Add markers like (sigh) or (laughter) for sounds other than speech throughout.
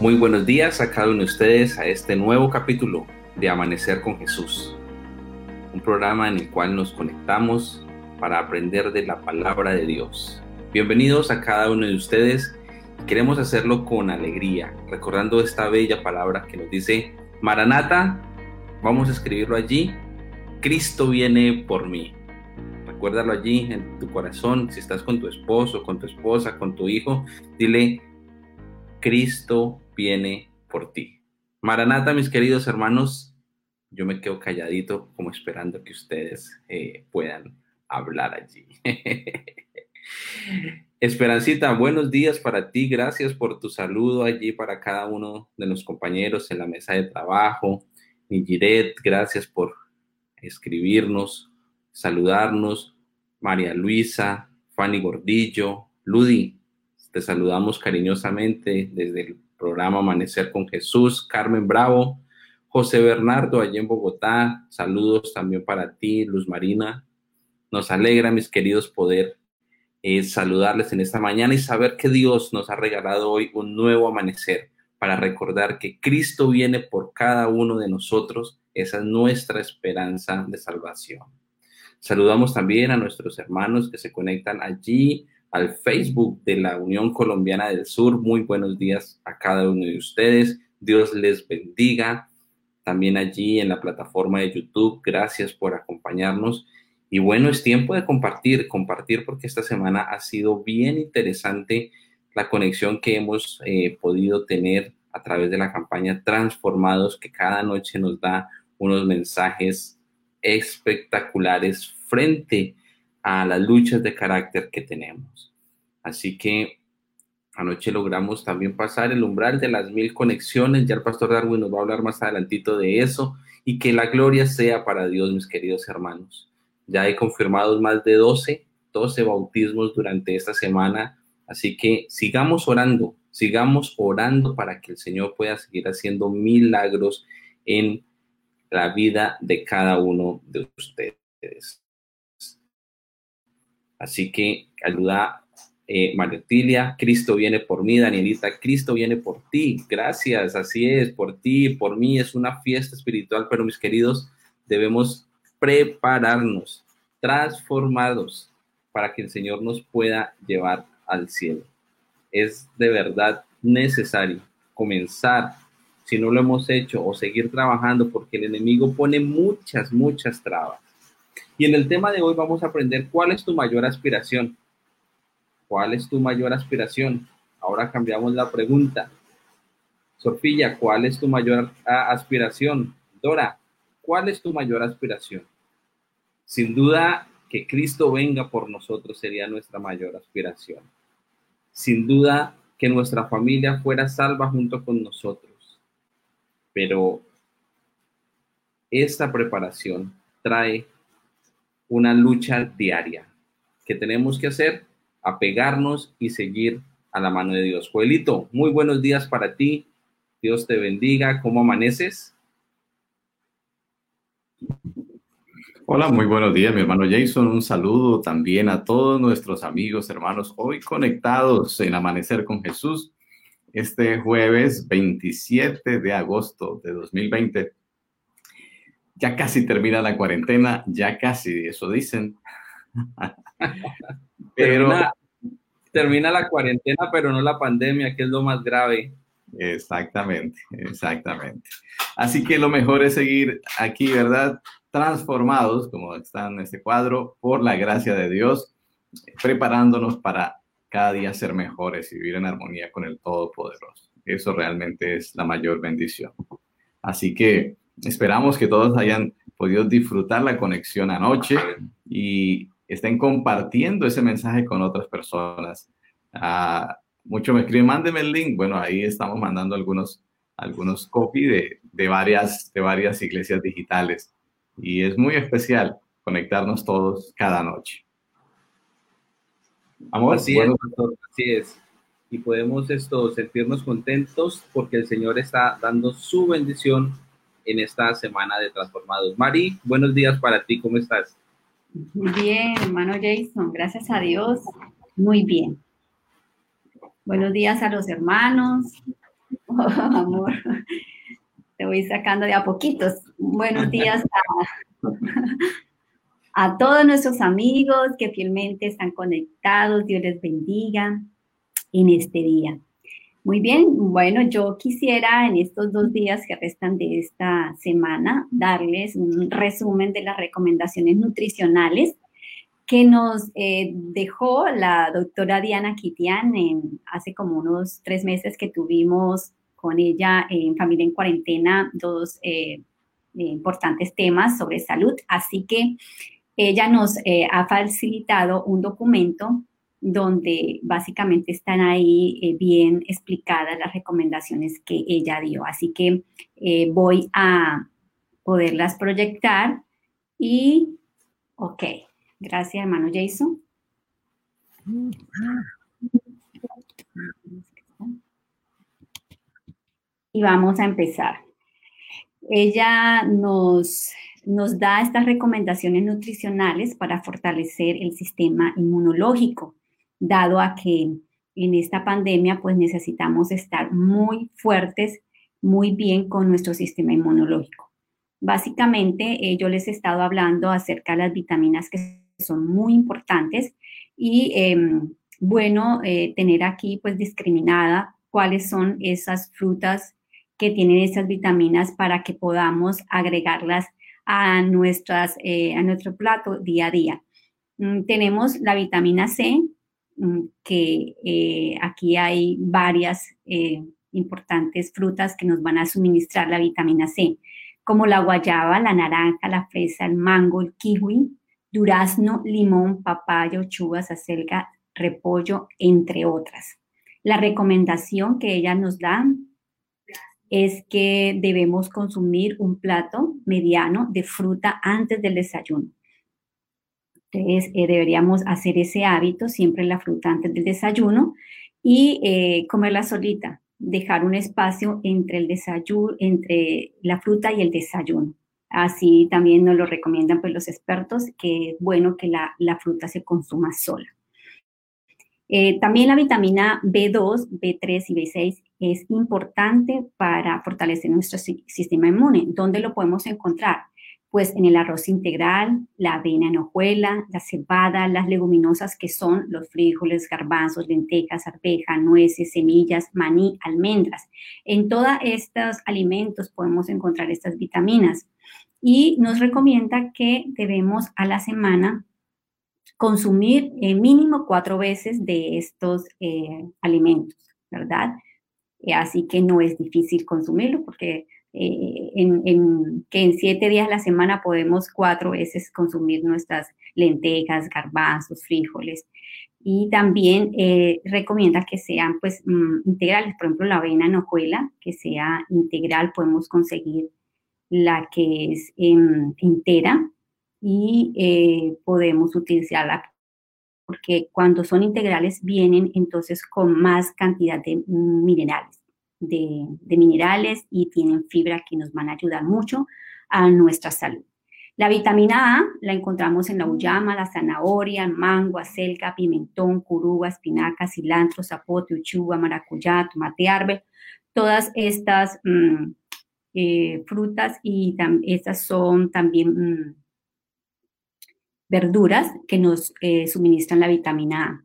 Muy buenos días a cada uno de ustedes a este nuevo capítulo de Amanecer con Jesús, un programa en el cual nos conectamos para aprender de la palabra de Dios. Bienvenidos a cada uno de ustedes. Queremos hacerlo con alegría, recordando esta bella palabra que nos dice, Maranata, vamos a escribirlo allí, Cristo viene por mí. Recuérdalo allí en tu corazón, si estás con tu esposo, con tu esposa, con tu hijo, dile, Cristo viene por ti. Maranata, mis queridos hermanos, yo me quedo calladito como esperando que ustedes eh, puedan hablar allí. (laughs) Esperancita, buenos días para ti. Gracias por tu saludo allí para cada uno de los compañeros en la mesa de trabajo. Nigiret, gracias por escribirnos, saludarnos. María Luisa, Fanny Gordillo, Ludi, te saludamos cariñosamente desde el programa Amanecer con Jesús, Carmen Bravo, José Bernardo, allí en Bogotá, saludos también para ti, Luz Marina. Nos alegra, mis queridos, poder eh, saludarles en esta mañana y saber que Dios nos ha regalado hoy un nuevo amanecer para recordar que Cristo viene por cada uno de nosotros. Esa es nuestra esperanza de salvación. Saludamos también a nuestros hermanos que se conectan allí al Facebook de la Unión Colombiana del Sur. Muy buenos días a cada uno de ustedes. Dios les bendiga. También allí en la plataforma de YouTube. Gracias por acompañarnos. Y bueno, es tiempo de compartir, compartir porque esta semana ha sido bien interesante la conexión que hemos eh, podido tener a través de la campaña Transformados, que cada noche nos da unos mensajes espectaculares frente a las luchas de carácter que tenemos. Así que anoche logramos también pasar el umbral de las mil conexiones. Ya el pastor Darwin nos va a hablar más adelantito de eso. Y que la gloria sea para Dios, mis queridos hermanos. Ya he confirmado más de 12, 12 bautismos durante esta semana. Así que sigamos orando, sigamos orando para que el Señor pueda seguir haciendo milagros en la vida de cada uno de ustedes. Así que ayuda eh, Cristo viene por mí, Danielita, Cristo viene por ti. Gracias, así es, por ti, por mí. Es una fiesta espiritual, pero mis queridos, debemos prepararnos, transformados, para que el Señor nos pueda llevar al cielo. Es de verdad necesario comenzar, si no lo hemos hecho, o seguir trabajando, porque el enemigo pone muchas, muchas trabas y en el tema de hoy vamos a aprender cuál es tu mayor aspiración. ¿Cuál es tu mayor aspiración? Ahora cambiamos la pregunta. Sofía, ¿cuál es tu mayor aspiración? Dora, ¿cuál es tu mayor aspiración? Sin duda que Cristo venga por nosotros sería nuestra mayor aspiración. Sin duda que nuestra familia fuera salva junto con nosotros. Pero esta preparación trae una lucha diaria que tenemos que hacer, apegarnos y seguir a la mano de Dios. Joelito, muy buenos días para ti. Dios te bendiga. ¿Cómo amaneces? Hola, muy buenos días, mi hermano Jason. Un saludo también a todos nuestros amigos, hermanos, hoy conectados en Amanecer con Jesús, este jueves 27 de agosto de 2020 ya casi termina la cuarentena, ya casi, eso dicen. (laughs) pero termina, la cuarentena, pero no la pandemia, que es lo más grave. Exactamente, exactamente. Así que lo mejor es seguir aquí, ¿verdad? Transformados, como está en este cuadro, por la gracia de Dios, preparándonos para cada día ser mejores y vivir en armonía con el Todopoderoso. Eso realmente es la mayor bendición. Así que Esperamos que todos hayan podido disfrutar la conexión anoche y estén compartiendo ese mensaje con otras personas. Uh, mucho me escriben, mándeme el link. Bueno, ahí estamos mandando algunos, algunos copy de, de, varias, de varias iglesias digitales y es muy especial conectarnos todos cada noche. Amor, así, es, así es. Y podemos esto, sentirnos contentos porque el Señor está dando su bendición en esta semana de Transformados. Mari, buenos días para ti, ¿cómo estás? Muy bien, hermano Jason, gracias a Dios, muy bien. Buenos días a los hermanos, (laughs) Oh, amor, te voy sacando de a poquitos. Buenos (laughs) días a, (laughs) a todos nuestros amigos que fielmente están conectados. Dios les bendiga en este día. Muy bien, bueno, yo quisiera en estos dos días que restan de esta semana darles un resumen de las recomendaciones nutricionales que nos eh, dejó la doctora Diana Kitian en, hace como unos tres meses que tuvimos con ella en Familia en Cuarentena dos eh, importantes temas sobre salud. Así que ella nos eh, ha facilitado un documento donde básicamente están ahí bien explicadas las recomendaciones que ella dio. Así que voy a poderlas proyectar y, ok. Gracias, hermano Jason. Y vamos a empezar. Ella nos, nos da estas recomendaciones nutricionales para fortalecer el sistema inmunológico, dado a que en esta pandemia pues necesitamos estar muy fuertes, muy bien con nuestro sistema inmunológico. Básicamente, eh, yo les he estado hablando acerca de las vitaminas que son muy importantes y em, bueno eh, tener aquí pues discriminada cuáles son esas frutas que tienen esas vitaminas para que podamos agregarlas a, nuestras, eh, a nuestro plato día a día. Mm, tenemos la vitamina C, que eh, aquí hay varias importantes frutas que nos van a suministrar la vitamina C, como la guayaba, la naranja, la fresa, el mango, el kiwi, durazno, limón, papaya, chubas, acelga, repollo, entre otras. La recomendación que ella nos da es que debemos consumir un plato mediano de fruta antes del desayuno. Entonces, eh, deberíamos hacer ese hábito, siempre la fruta antes del desayuno y eh, comerla solita, dejar un espacio entre el desayuno, entre la fruta y el desayuno. Así también nos lo recomiendan pues, los expertos, que es bueno que la, fruta se consuma sola. Eh, también la vitamina B2, B3 y B6 es importante para fortalecer nuestro sistema inmune. ¿Dónde lo podemos encontrar? Pues en el arroz integral, la avena en hojuela, la cebada, las leguminosas que son los frijoles, garbanzos, lentejas, arveja, nueces, semillas, maní, almendras. En todos estos alimentos podemos encontrar estas vitaminas y nos recomienda que debemos a la semana consumir eh, mínimo cuatro veces de estos eh, alimentos, ¿verdad? Eh, así que no es difícil consumirlo porque en, que en siete días a la semana podemos cuatro veces consumir nuestras lentejas, garbanzos, frijoles. Y también recomienda que sean pues mm, integrales, por ejemplo, la avena en hojuela, que sea integral, podemos conseguir la que es em, entera y eh, podemos utilizarla porque cuando son integrales vienen entonces con más cantidad de minerales, de, minerales y tienen fibra que nos van a ayudar mucho a nuestra salud. La vitamina A la encontramos en la uyama, la zanahoria, mango, acelga, pimentón, curuga, espinaca, cilantro, zapote, uchuva, maracuyá, tomate árbol. Todas estas mm, eh, frutas y estas son también mm, verduras que nos eh, suministran la vitamina A.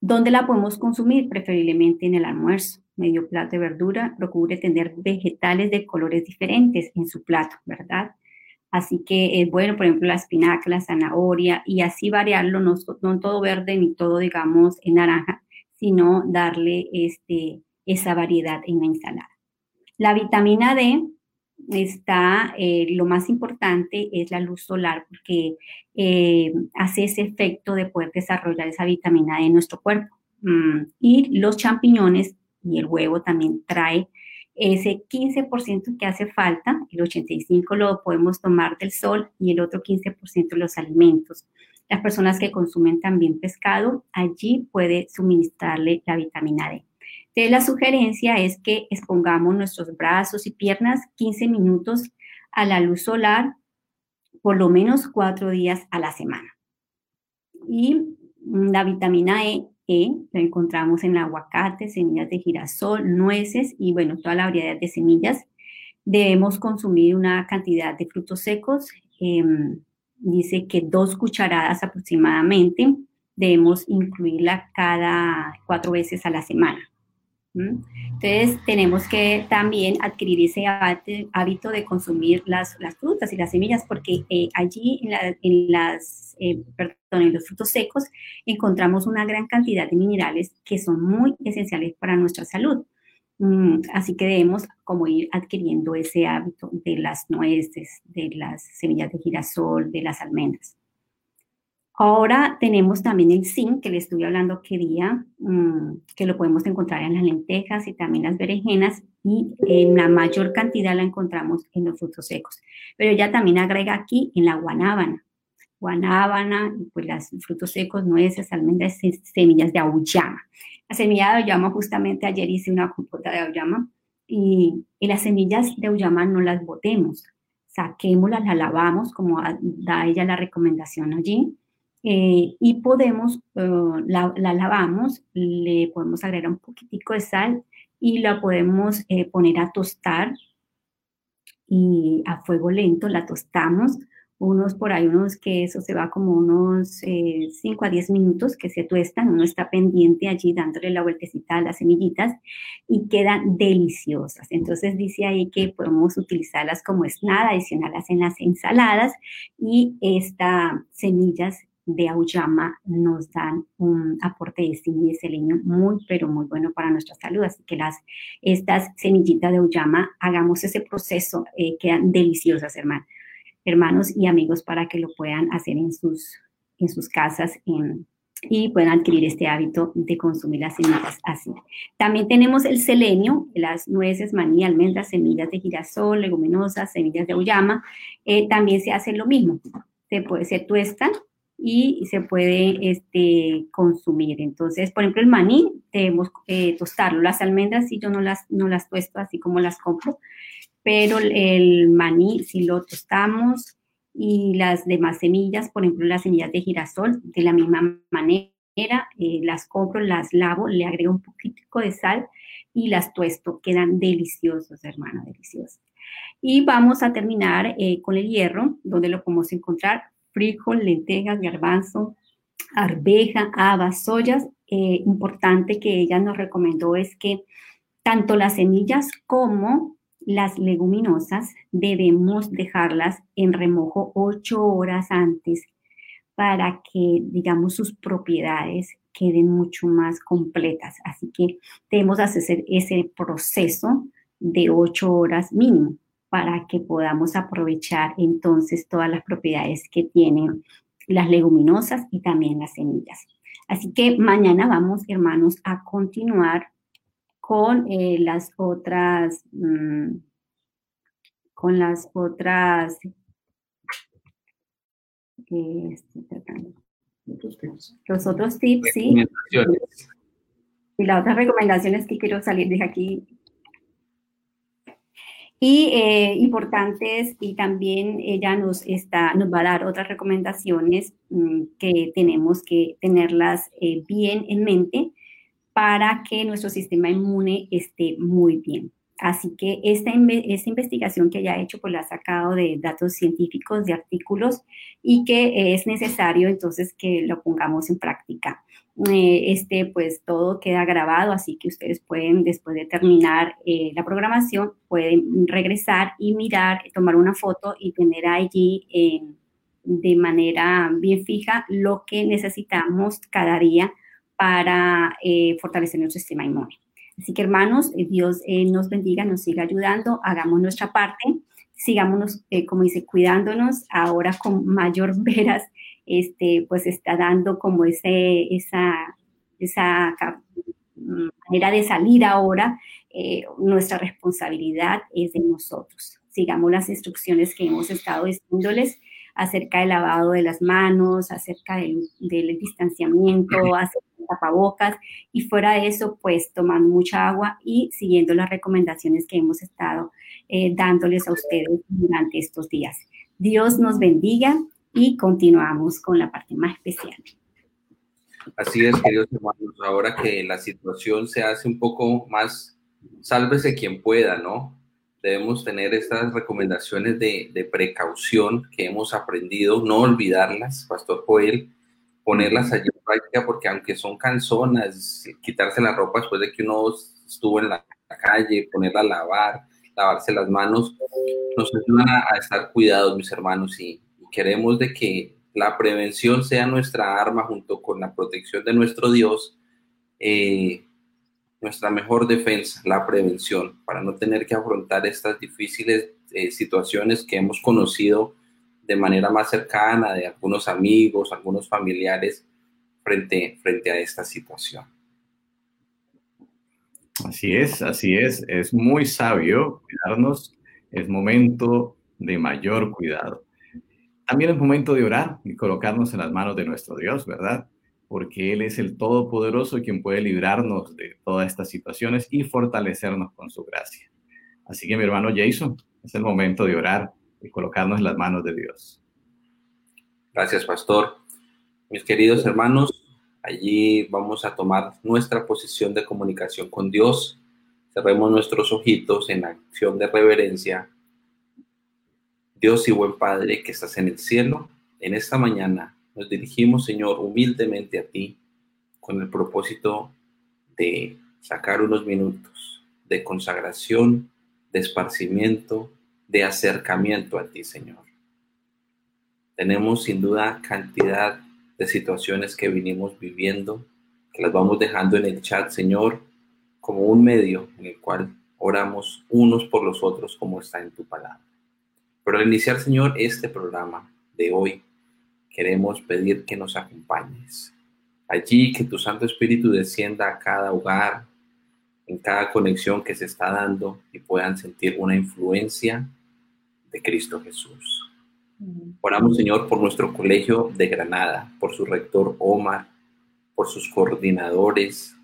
¿Dónde la podemos consumir? Preferiblemente en el almuerzo. Medio plato de verdura, procure tener vegetales de colores diferentes en su plato, ¿verdad? Así que es bueno, por ejemplo, la espinaca, la zanahoria y así variarlo, no, no todo verde ni todo, digamos, en naranja, sino darle este, esa variedad en la ensalada. La vitamina D está, eh, lo más importante es la luz solar, porque eh, hace ese efecto de poder desarrollar esa vitamina D en nuestro cuerpo. Mm, y los champiñones y el huevo también trae ese 15% que hace falta, el 85% lo podemos tomar del sol y el otro 15% de los alimentos. Las personas que consumen también pescado, allí puede suministrarle la vitamina D. Entonces, la sugerencia es que expongamos nuestros brazos y piernas 15 minutos a la luz solar por lo menos cuatro días a la semana. Y la vitamina E Lo encontramos en aguacate, semillas de girasol, nueces y bueno, toda la variedad de semillas. Debemos consumir una cantidad de frutos secos, em, dice que dos cucharadas aproximadamente, debemos incluirla cada cuatro veces a la semana. Entonces, tenemos que también adquirir ese hábito de consumir las, frutas y las semillas, porque eh, allí eh, en los frutos secos encontramos una gran cantidad de minerales que son muy esenciales para nuestra salud. Mm, así que debemos como ir adquiriendo ese hábito de las nueces, de las semillas de girasol, de las almendras. Ahora tenemos también el zinc, que le estuve hablando día, mm, que lo podemos encontrar en las lentejas y también las berenjenas, y en la mayor cantidad la encontramos en los frutos secos. Pero ella también agrega aquí en la guanábana. Guanábana, pues los frutos secos, nueces, almendras, semillas de auyama. La semilla de auyama, justamente ayer hice una compota de auyama, y, y las semillas de auyama no las botemos, saquémoslas, las lavamos, como da ella la recomendación allí, eh, y podemos, eh, la, lavamos, le podemos agregar un poquitico de sal y la podemos eh, poner a tostar y a fuego lento la tostamos. Unos por ahí, unos que eso se va como unos 5 a 10 minutos que se tuestan, uno está pendiente allí dándole la vueltecita a las semillitas y quedan deliciosas. Entonces dice ahí que podemos utilizarlas como nada adicionarlas en las ensaladas y estas semillas de auyama nos dan un aporte de zinc y de selenio muy, pero muy bueno para nuestra salud. Así que las, estas semillitas de auyama, hagamos ese proceso, eh, quedan deliciosas, hermanos, hermanos y amigos, para que lo puedan hacer en sus, en sus casas y puedan adquirir este hábito de consumir las semillas así. También tenemos el selenio, las nueces, maní, almendras, semillas de girasol, leguminosas, semillas de auyama. Eh, también se hace lo mismo. Se, puede, se tuestan y se puede este, consumir. Entonces, por ejemplo, el maní debemos eh, tostarlo. Las almendras sí yo no las, no las tuesto así como las compro, pero el maní si lo tostamos y las demás semillas, por ejemplo, las semillas de girasol, de la misma manera, eh, las compro, las lavo, le agrego un poquitico de sal y las tuesto. Quedan deliciosos, hermano, deliciosos. Y vamos a terminar eh, con el hierro, donde lo podemos encontrar frijol, lentejas, garbanzo, arveja, habas, soyas. Eh, importante que ella nos recomendó es que tanto las semillas como las leguminosas debemos dejarlas en remojo ocho horas antes para que, digamos, sus propiedades queden mucho más completas. Así que debemos hacer ese proceso de ocho horas mínimo para que podamos aprovechar entonces todas las propiedades que tienen las leguminosas y también las semillas. Así que mañana vamos, hermanos, a continuar con eh, las otras, mm, con las otras, eh, los otros tips, sí. Y las otras recomendaciones que quiero salir de aquí y eh, importantes, y también ella nos, está, nos va a dar otras recomendaciones mm, que tenemos que tenerlas eh, bien en mente para que nuestro sistema inmune esté muy bien. Así que esta, esta investigación que ella ha hecho, pues la ha sacado de datos científicos, de artículos, y que es necesario entonces que lo pongamos en práctica. Eh, este, pues todo queda grabado, así que ustedes pueden, después de terminar eh, la programación, pueden regresar y mirar, tomar una foto y tener allí eh, de manera bien fija lo que necesitamos cada día para fortalecer nuestro sistema inmune. Así que hermanos, Dios nos bendiga, nos siga ayudando, hagamos nuestra parte, sigámonos, como dice, cuidándonos ahora con mayor (laughs) veras este, pues está dando como ese, esa, esa manera de salir ahora, eh, nuestra responsabilidad es de nosotros. Sigamos las instrucciones que hemos estado diciéndoles acerca del lavado de las manos, acerca del, distanciamiento, acerca tapabocas y fuera de eso, pues tomando mucha agua y siguiendo las recomendaciones que hemos estado eh, dándoles a ustedes durante estos días. Dios nos bendiga y continuamos con la parte más especial. Así es, queridos hermanos, ahora que la situación se hace un poco más, sálvese quien pueda, ¿no? Debemos tener estas recomendaciones de, de precaución que hemos aprendido, no olvidarlas, Pastor Joel, ponerlas allí práctica, porque aunque son canzonas, quitarse la ropa después de que uno estuvo en la calle, ponerla a lavar, lavarse las manos, nos ayuda a estar cuidados, mis hermanos, y, queremos de que la prevención sea nuestra arma junto con la protección de nuestro Dios, eh, nuestra mejor defensa, la prevención, para no tener que afrontar estas difíciles eh, situaciones que hemos conocido de manera más cercana de algunos amigos, algunos familiares frente, frente a esta situación. Así es, así es. Es muy sabio cuidarnos. Es momento de mayor cuidado. También es momento de orar y colocarnos en las manos de nuestro Dios, ¿verdad? Porque Él es el Todopoderoso quien puede librarnos de todas estas situaciones y fortalecernos con su gracia. Así que mi hermano Jason, es el momento de orar y colocarnos en las manos de Dios. Gracias, pastor. Mis queridos hermanos, Allí vamos a tomar nuestra posición de comunicación con Dios. Cerremos nuestros ojitos en acción de reverencia. Dios y buen Padre que estás en el cielo, en esta mañana nos dirigimos, Señor, humildemente a ti con el propósito de sacar unos minutos de consagración, de esparcimiento, de acercamiento a ti, Señor. Tenemos sin duda cantidad de situaciones que vinimos viviendo, que las vamos dejando en el chat, Señor, como un medio en el cual oramos unos por los otros como está en tu palabra. Pero al iniciar, Señor, este programa de hoy, queremos pedir que nos acompañes. Allí que tu Santo Espíritu descienda a cada hogar, en cada conexión que se está dando y puedan sentir una influencia de Cristo Jesús. Oramos, Señor, por nuestro colegio de Granada, por su rector Omar, por sus coordinadores,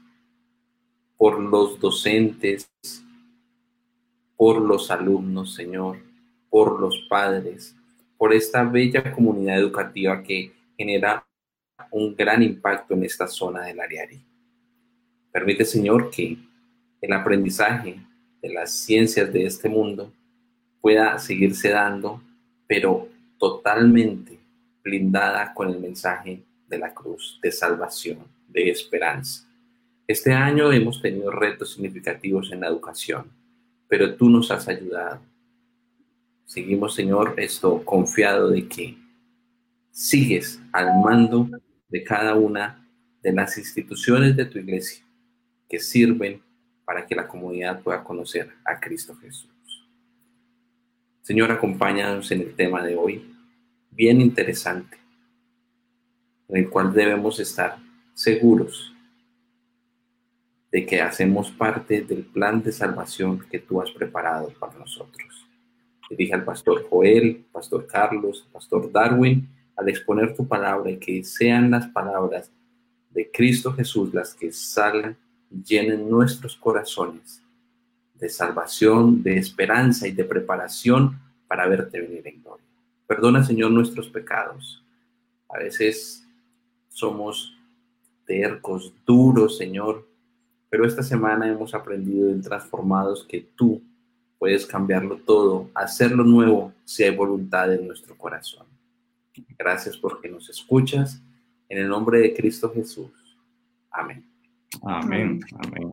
por los docentes, por los alumnos, Señor, por los padres, por esta bella comunidad educativa que genera un gran impacto en esta zona del Ariari. Permite, Señor, que el aprendizaje de las ciencias de este mundo pueda seguirse dando, pero totalmente blindada con el mensaje de la cruz, de salvación, de esperanza. Este año hemos tenido retos significativos en la educación, pero tú nos has ayudado. Seguimos, Señor, esto confiado de que sigues al mando de cada una de las instituciones de tu iglesia que sirven para que la comunidad pueda conocer a Cristo Jesús. Señor, acompáñanos en el tema de hoy, bien interesante, en el cual debemos estar seguros de que hacemos parte del plan de salvación que tú has preparado para nosotros. Le dije al pastor Joel, pastor Carlos, pastor Darwin, al exponer tu palabra y que sean las palabras de Cristo Jesús las que salgan y llenen nuestros corazones de salvación, de esperanza y de preparación para verte venir en gloria. Perdona, Señor, nuestros pecados. A veces somos tercos, duros, Señor, pero esta semana hemos aprendido en Transformados que tú puedes cambiarlo todo, hacerlo nuevo si hay voluntad en nuestro corazón. Gracias porque nos escuchas. En el nombre de Cristo Jesús. Amén. Amén. Amén.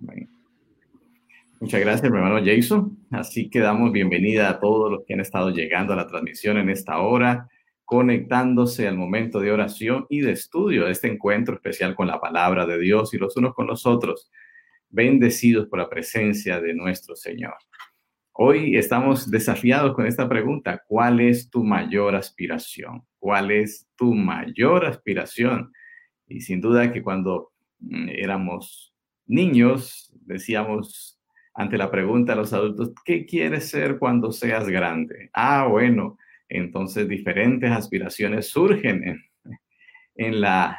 Amén. Muchas gracias, hermano Jason. Así que damos bienvenida a todos los que han estado llegando a la transmisión en esta hora, conectándose al momento de oración y de estudio de este encuentro especial con la palabra de Dios y los unos con los otros, bendecidos por la presencia de nuestro Señor. Hoy estamos desafiados con esta pregunta, ¿cuál es tu mayor aspiración? ¿Cuál es tu mayor aspiración? Y sin duda que cuando mm, éramos niños decíamos, ante la pregunta a los adultos, ¿qué quieres ser cuando seas grande? Ah, bueno, entonces diferentes aspiraciones surgen en, la,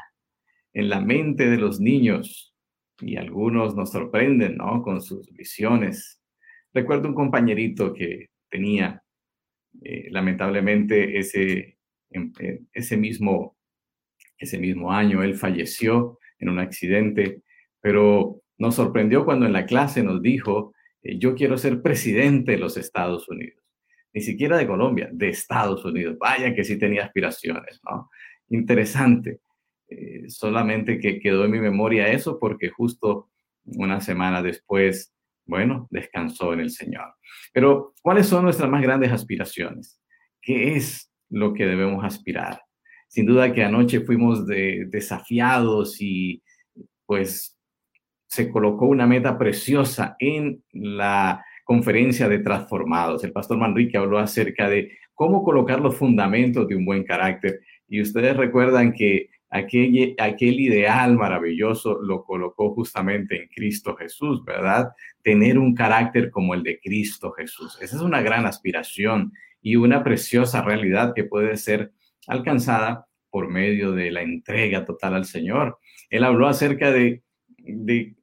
en la mente de los niños y algunos nos sorprenden, ¿no? Con sus visiones. Recuerdo un compañerito que tenía eh, lamentablemente ese, em, eh, ese mismo Ese mismo año él falleció en un accidente, pero nos sorprendió cuando en la clase nos dijo, eh, yo quiero ser presidente de los Estados Unidos. Ni siquiera de Colombia, de Estados Unidos. Vaya que sí tenía aspiraciones, ¿no? Interesante. Eh, solamente que quedó en mi memoria eso porque justo una semana después, bueno, descansó en el Señor. Pero, ¿cuáles son nuestras más grandes aspiraciones? ¿Qué es lo que debemos aspirar? Sin duda que anoche fuimos desafiados y pues se colocó una meta preciosa en la conferencia de transformados. El pastor Manrique habló acerca de cómo colocar los fundamentos de un buen carácter. Y ustedes recuerdan que aquel, aquel ideal maravilloso lo colocó justamente en Cristo Jesús, ¿verdad? Tener un carácter como el de Cristo Jesús. Esa es una gran aspiración y una preciosa realidad que puede ser alcanzada por medio de la entrega total al Señor. Él habló acerca de, de,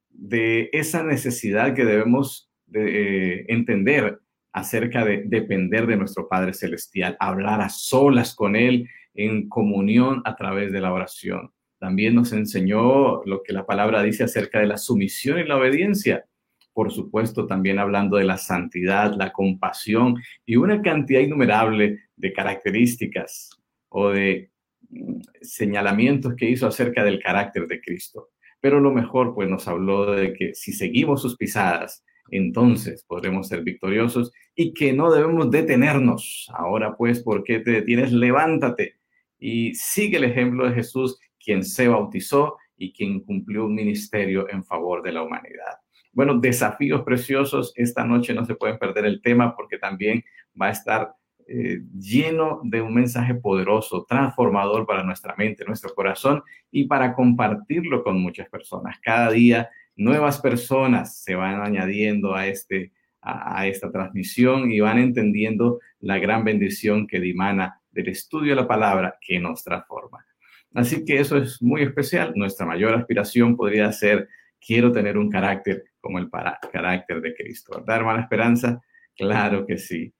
esa necesidad que debemos de, eh, entender acerca de depender de nuestro Padre Celestial, hablar a solas con Él en comunión a través de la oración. También nos enseñó lo que la palabra dice acerca de la sumisión y la obediencia. Por supuesto, también hablando de la santidad, la compasión y una cantidad innumerable de características o de mm, señalamientos que hizo acerca del carácter de Cristo. Pero lo mejor, pues nos habló de que si seguimos sus pisadas, entonces podremos ser victoriosos y que no debemos detenernos. Ahora pues, ¿por qué te detienes? Levántate y sigue el ejemplo de Jesús, quien se bautizó y quien cumplió un ministerio en favor de la humanidad. Bueno, desafíos preciosos. Esta noche no se pueden perder el tema porque también va a estar eh, lleno de un mensaje poderoso, transformador para nuestra mente, nuestro corazón y para compartirlo con muchas personas. Cada día nuevas personas se van añadiendo a, este, a, esta transmisión y van entendiendo la gran bendición que dimana del estudio de la palabra que nos transforma. Así que eso es muy especial. Nuestra mayor aspiración podría ser, quiero tener un carácter como el para, carácter de Cristo. ¿Verdad, hermana Esperanza? Claro que sí.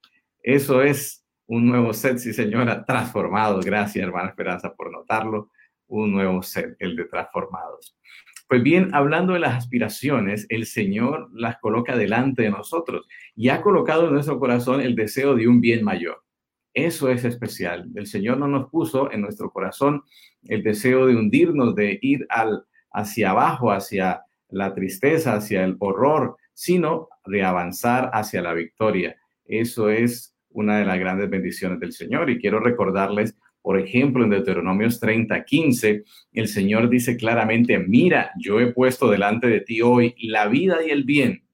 Eso es un nuevo set, sí señora, transformado. Gracias, hermana Esperanza, por notarlo. Un nuevo set, el de transformados. Pues bien, hablando de las aspiraciones, el Señor las coloca delante de nosotros y ha colocado en nuestro corazón el deseo de un bien mayor. Eso es especial. El Señor no nos puso en nuestro corazón el deseo de hundirnos, de ir al, hacia abajo, hacia la tristeza, hacia el horror, sino de avanzar hacia la victoria. Eso es una de las grandes bendiciones del Señor. Y quiero recordarles por ejemplo, en Deuteronomios 30, 15, el Señor dice claramente, mira, yo he puesto delante de ti hoy la vida y el bien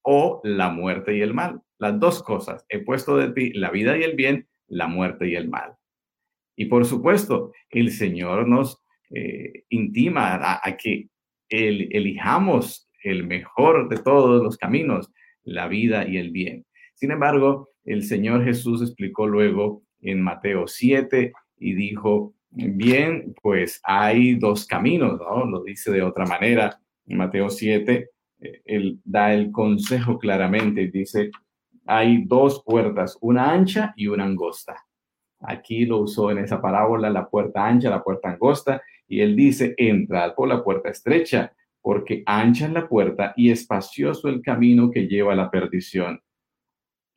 o la muerte y el mal. Las dos cosas. He puesto de ti la vida y el bien, la muerte y el mal. Y por supuesto, el Señor nos eh, intima a, que elijamos el mejor de todos los caminos, la vida y el bien. Sin embargo, el Señor Jesús explicó luego en Mateo 7 y dijo, bien, pues hay dos caminos, ¿no? Lo dice de otra manera. En Mateo 7, eh, él da el consejo claramente dice, hay dos puertas, una ancha y una angosta. Aquí lo usó en esa parábola la puerta ancha, la puerta angosta, y él dice, entrad por la puerta estrecha, porque ancha es la puerta y espacioso el camino que lleva a la perdición,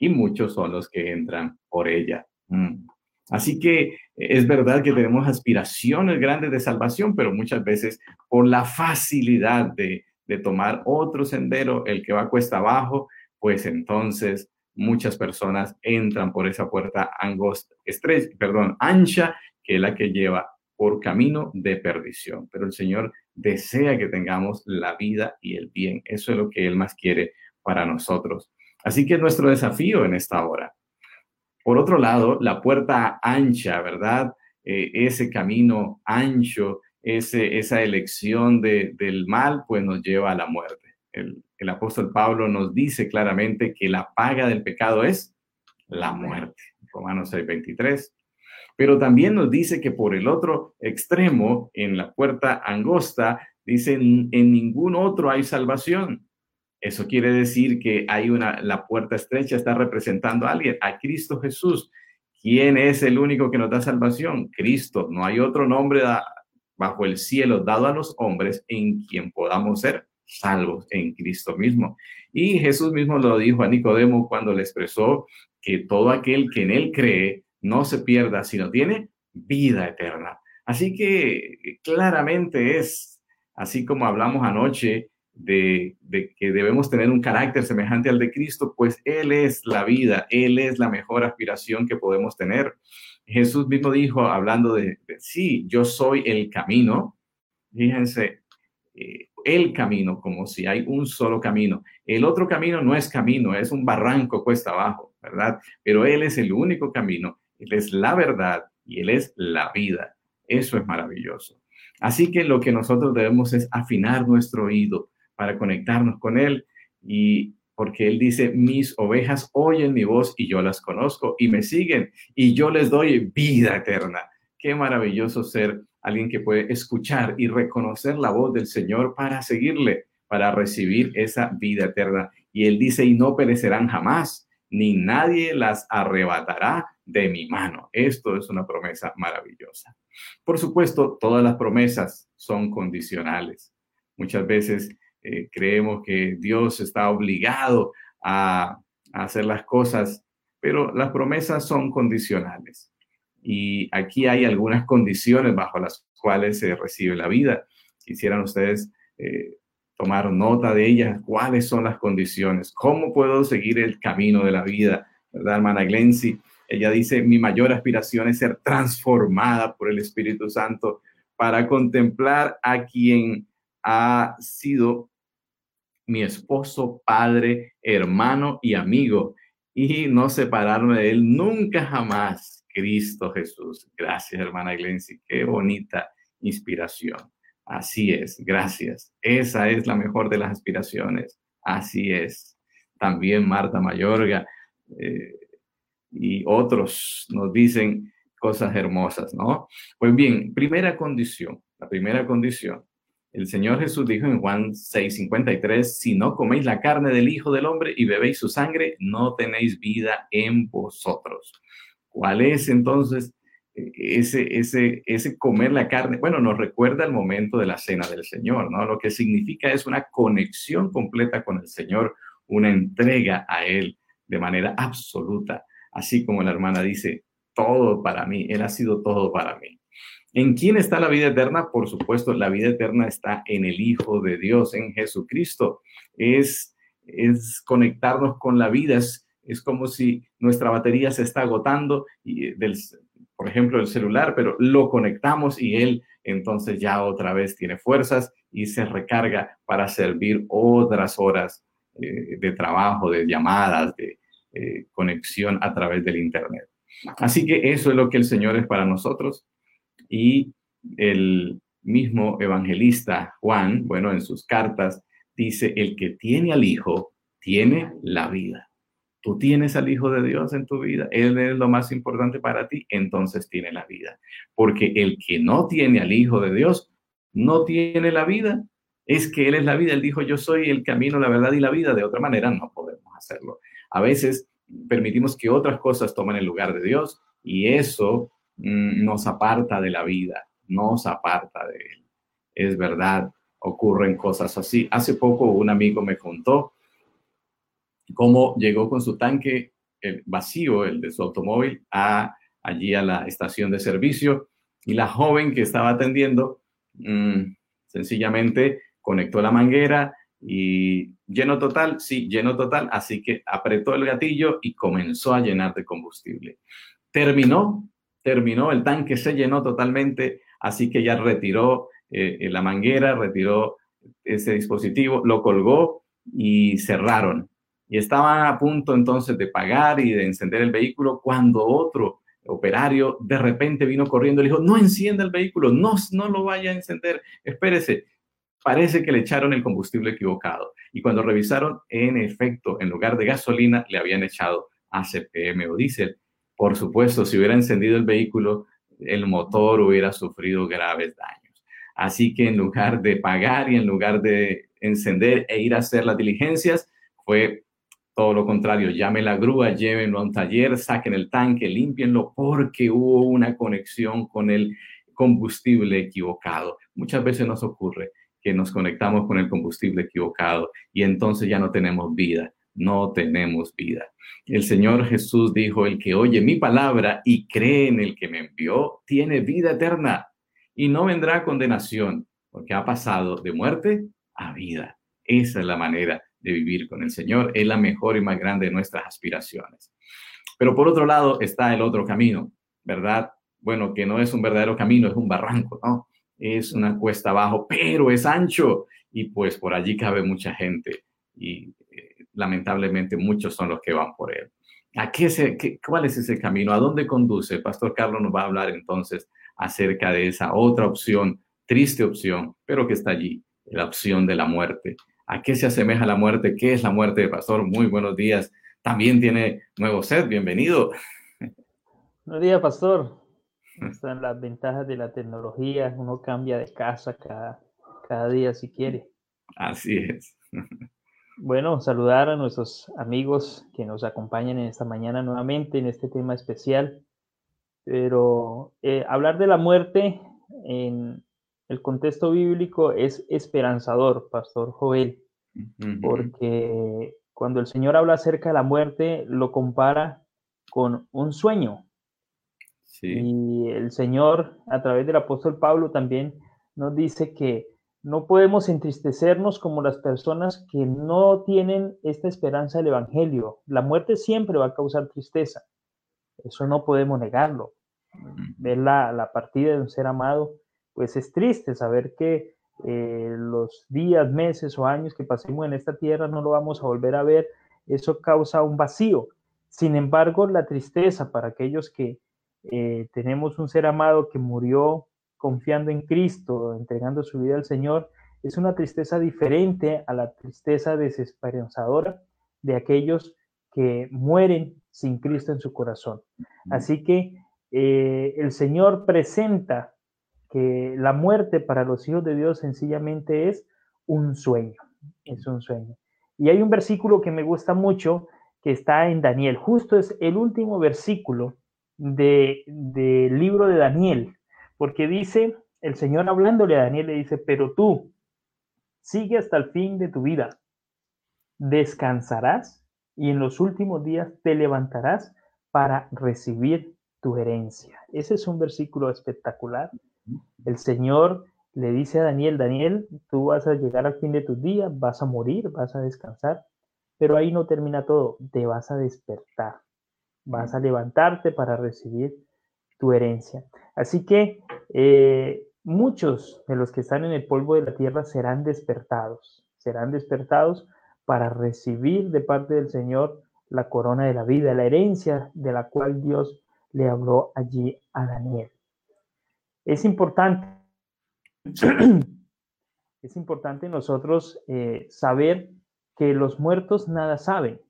y muchos son los que entran por ella. Mm. Así que es verdad que tenemos aspiraciones grandes de salvación, pero muchas veces por la facilidad de, tomar otro sendero, el que va cuesta abajo, pues entonces muchas personas entran por esa puerta angosta, estrecha, perdón, ancha, que es la que lleva por camino de perdición. Pero el Señor desea que tengamos la vida y el bien. Eso es lo que Él más quiere para nosotros. Así que nuestro desafío en esta hora por otro lado, la puerta ancha, ¿verdad? Eh, ese camino ancho, ese, esa elección del mal, pues nos lleva a la muerte. El, apóstol Pablo nos dice claramente que la paga del pecado es la muerte. Romanos 6, 23. Pero también nos dice que por el otro extremo, en la puerta angosta, dice, en ningún otro hay salvación. Eso quiere decir que hay una, la puerta estrecha está representando a alguien, a Cristo Jesús, ¿Quién es el único que nos da salvación? Cristo. No hay otro nombre bajo el cielo dado a los hombres en quien podamos ser salvos en Cristo mismo. Y Jesús mismo lo dijo a Nicodemo cuando le expresó que todo aquel que en él cree no se pierda, sino tiene vida eterna. Así que claramente es, así como hablamos anoche de, que debemos tener un carácter semejante al de Cristo, pues Él es la vida, Él es la mejor aspiración que podemos tener. Jesús mismo dijo, hablando de, sí, yo soy el camino, fíjense, eh, el camino, como si hay un solo camino. El otro camino no es camino, es un barranco cuesta abajo, ¿verdad? Pero Él es el único camino, Él es la verdad y Él es la vida. Eso es maravilloso. Así que lo que nosotros debemos es afinar nuestro oído para conectarnos con Él y porque Él dice, mis ovejas oyen mi voz y yo las conozco y me siguen y yo les doy vida eterna. Qué maravilloso ser alguien que puede escuchar y reconocer la voz del Señor para seguirle, para recibir esa vida eterna. Y Él dice, y no perecerán jamás, ni nadie las arrebatará de mi mano. Esto es una promesa maravillosa. Por supuesto, todas las promesas son condicionales. Muchas veces eh, creemos que Dios está obligado a, hacer las cosas, pero las promesas son condicionales. Y aquí hay algunas condiciones bajo las cuales se recibe la vida. Quisieran ustedes eh, tomar nota de ellas, cuáles son las condiciones, cómo puedo seguir el camino de la vida, ¿verdad, hermana Glency? Ella dice, mi mayor aspiración es ser transformada por el Espíritu Santo para contemplar a quien ha sido mi esposo, padre, hermano y amigo, y no separarme de él nunca jamás. Cristo Jesús. Gracias, hermana Glency. Qué bonita inspiración. Así es, gracias. Esa es la mejor de las aspiraciones. Así es. También Marta Mayorga eh, y otros nos dicen cosas hermosas, ¿no? Pues bien, primera condición, la primera condición el Señor Jesús dijo en Juan 6:53, si no coméis la carne del Hijo del Hombre y bebéis su sangre, no tenéis vida en vosotros. ¿Cuál es entonces ese, ese, ese comer la carne? Bueno, nos recuerda el momento de la cena del Señor, ¿no? Lo que significa es una conexión completa con el Señor, una entrega a Él de manera absoluta, así como la hermana dice, todo para mí, Él ha sido todo para mí. ¿En quién está la vida eterna? Por supuesto, la vida eterna está en el Hijo de Dios, en Jesucristo. Es, es conectarnos con la vida. Es, es como si nuestra batería se está agotando, y eh, del, por ejemplo, el celular, pero lo conectamos y él entonces ya otra vez tiene fuerzas y se recarga para servir otras horas eh, de trabajo, de llamadas, de eh, conexión a través del Internet. Así que eso es lo que el Señor es para nosotros y el mismo evangelista Juan, bueno, en sus cartas, dice, el que tiene al Hijo, tiene la vida. Tú tienes al Hijo de Dios en tu vida, Él es lo más importante para ti, entonces tiene la vida. Porque el que no tiene al Hijo de Dios, no tiene la vida. Es que Él es la vida. Él dijo, yo soy el camino, la verdad y la vida. De otra manera, no podemos hacerlo. A veces permitimos que otras cosas tomen el lugar de Dios y eso nos aparta de la vida, nos aparta de él. Es verdad, ocurren cosas así. Hace poco un amigo me contó cómo llegó con su tanque vacío, el de su automóvil, a, allí a la estación de servicio y la joven que estaba atendiendo mm, sencillamente conectó la manguera y lleno total, sí, lleno total, así que apretó el gatillo y comenzó a llenar de combustible. Terminó terminó, el tanque se llenó totalmente, así que ya retiró eh, la manguera, retiró ese dispositivo, lo colgó y cerraron. Y estaban a punto entonces de pagar y de encender el vehículo cuando otro operario de repente vino corriendo y le dijo, no encienda el vehículo, no, no lo vaya a encender, espérese. Parece que le echaron el combustible equivocado. Y cuando revisaron, en efecto, en lugar de gasolina, le habían echado ACPM o diésel. Por supuesto, si hubiera encendido el vehículo, el motor hubiera sufrido graves daños. Así que en lugar de pagar y en lugar de encender e ir a hacer las diligencias, fue Todo lo contrario, llame la grúa, llévenlo a un taller, saquen el tanque, límpienlo porque hubo una conexión con el combustible equivocado. Muchas veces nos ocurre que nos conectamos con el combustible equivocado y entonces ya no tenemos vida, no tenemos vida. El Señor Jesús dijo, el que oye mi palabra y cree en el que me envió, tiene vida eterna y no vendrá condenación, porque ha pasado de muerte a vida. Esa es la manera de vivir con el Señor, es la mejor y más grande de nuestras aspiraciones. Pero por otro lado está el otro camino, ¿verdad? Bueno, que no es un verdadero camino, es un barranco, ¿no? Es una cuesta abajo, pero es ancho y pues por allí cabe mucha gente y lamentablemente muchos son los que van por él. ¿A qué se, qué, ¿Cuál es ese camino? ¿A dónde conduce? Pastor Carlos nos va a hablar entonces acerca de esa otra opción, triste opción, pero que está allí, la opción de la muerte. ¿A qué se asemeja la muerte? ¿Qué es la muerte, Pastor? Muy buenos días. También tiene nuevo set, bienvenido. Buenos días, Pastor. Están las ventajas de la tecnología, uno cambia de casa cada, cada día si quiere. Así es. Bueno, saludar a nuestros amigos que nos acompañan en esta mañana nuevamente en este tema especial. Pero eh, hablar de la muerte en el contexto bíblico es esperanzador, Pastor Joel, porque cuando el Señor habla acerca de la muerte, lo compara con un sueño. Y el Señor, a través del apóstol Pablo, también nos dice que no podemos entristecernos como las personas que no tienen esta esperanza del Evangelio. La muerte siempre va a causar tristeza. Eso no podemos negarlo. Ver la, partida de un ser amado, pues es triste saber que eh, los días, meses o años que pasemos en esta tierra no lo vamos a volver a ver. Eso causa un vacío. Sin embargo, la tristeza para aquellos que eh, tenemos un ser amado que murió confiando en Cristo, entregando su vida al Señor, es una tristeza diferente a la tristeza desesperanzadora de aquellos que mueren sin Cristo en su corazón. Así que eh, el Señor presenta que la muerte para los hijos de Dios sencillamente es un sueño, es un sueño. Y hay un versículo que me gusta mucho que está en Daniel, justo es el último versículo del de libro de Daniel, porque dice, el Señor hablándole a Daniel le dice, pero tú sigue hasta el fin de tu vida, descansarás y en los últimos días te levantarás para recibir tu herencia. Ese es un versículo espectacular. El Señor le dice a Daniel, Daniel, tú vas a llegar al fin de tus días, vas a morir, vas a descansar, pero ahí no termina todo, te vas a despertar, vas a levantarte para recibir tu herencia. Así que eh, muchos de los que están en el polvo de la tierra serán despertados, serán despertados para recibir de parte del Señor la corona de la vida, la herencia de la cual Dios le habló allí a Daniel. Es importante, (clears throat) es importante nosotros eh, saber que los muertos nada saben,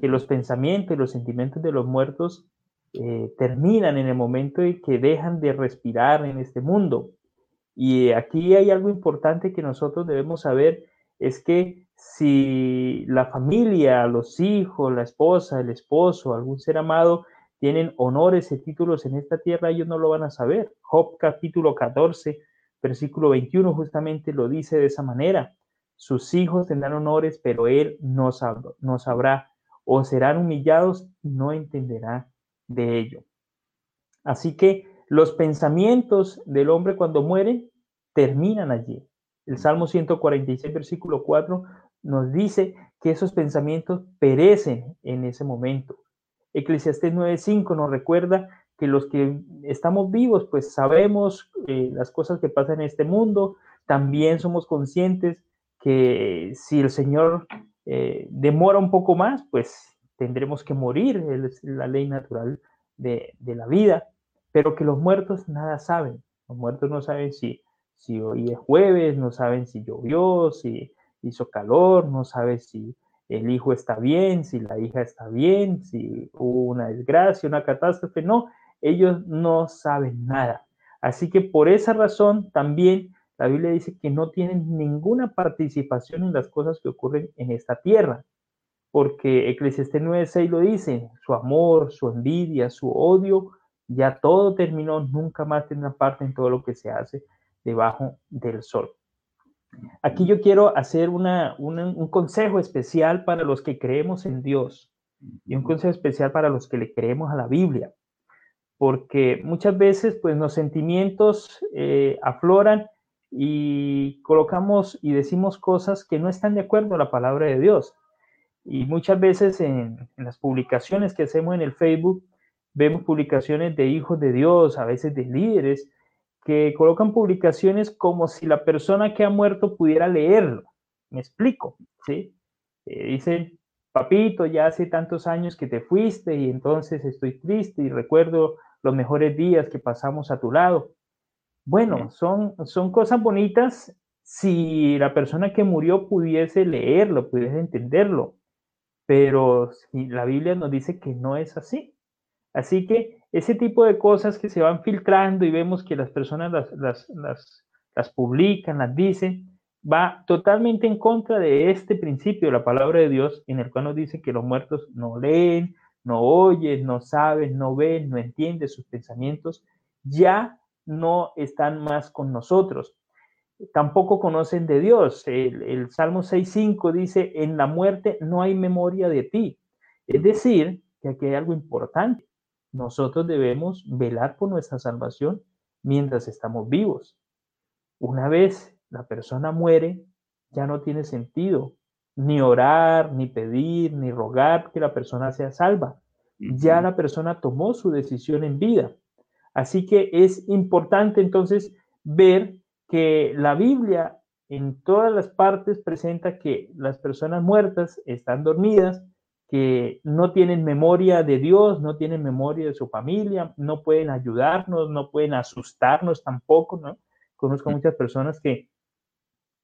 que los pensamientos y los sentimientos de los muertos eh, terminan en el momento en que dejan de respirar en este mundo. Y aquí hay algo importante que nosotros debemos saber, es que si la familia, los hijos, la esposa, el esposo, algún ser amado, tienen honores y títulos en esta tierra, ellos no lo van a saber. Job capítulo 14, versículo 21 justamente lo dice de esa manera. Sus hijos tendrán honores, pero él no, no sabrá, o serán humillados y no entenderá de ello. Así que los pensamientos del hombre cuando muere terminan allí. El Salmo 146, versículo 4 nos dice que esos pensamientos perecen en ese momento. Eclesiastés 9:5 nos recuerda que los que estamos vivos, pues sabemos eh, las cosas que pasan en este mundo, también somos conscientes que si el Señor eh, demora un poco más, pues tendremos que morir, es la ley natural de, la vida, pero que los muertos nada saben. Los muertos no saben si, si hoy es jueves, no saben si llovió, si hizo calor, no saben si el hijo está bien, si la hija está bien, si hubo una desgracia, una catástrofe. No, ellos no saben nada. Así que por esa razón también la Biblia dice que no tienen ninguna participación en las cosas que ocurren en esta tierra porque Eclesiastés 9:6 lo dice, su amor, su envidia, su odio, ya todo terminó, nunca más una parte en todo lo que se hace debajo del sol. Aquí yo quiero hacer un consejo especial para los que creemos en Dios y un consejo especial para los que le creemos a la Biblia, porque muchas veces pues los sentimientos eh, afloran y colocamos y decimos cosas que no están de acuerdo a la palabra de Dios. Y muchas veces en, en las publicaciones que hacemos en el Facebook, vemos publicaciones de hijos de Dios, a veces de líderes, que colocan publicaciones como si la persona que ha muerto pudiera leerlo. Me explico, ¿sí? Eh, dicen, papito, ya hace tantos años que te fuiste y entonces estoy triste y recuerdo los mejores días que pasamos a tu lado. Bueno, son, son cosas bonitas si la persona que murió pudiese leerlo, pudiese entenderlo, pero la Biblia nos dice que no es así. Así que ese tipo de cosas que se van filtrando y vemos que las personas las, las, publican, las dicen, va totalmente en contra de este principio la palabra de Dios, en el cual nos dice que los muertos no leen, no oyen, no saben, no ven, no entienden sus pensamientos, ya no están más con nosotros. Tampoco conocen de Dios. El, el Salmo 6.5 dice, en la muerte no hay memoria de ti. Es decir, que aquí hay algo importante nosotros debemos velar por nuestra salvación mientras estamos vivos. Una vez la persona muere, ya no tiene sentido ni orar, ni pedir, ni rogar que la persona sea salva. Ya la persona tomó su decisión en vida. Así que es importante entonces ver que la Biblia en todas las partes presenta que las personas muertas están dormidas que no tienen memoria de Dios, no tienen memoria de su familia, no pueden ayudarnos, no pueden asustarnos tampoco, ¿no? Conozco muchas personas que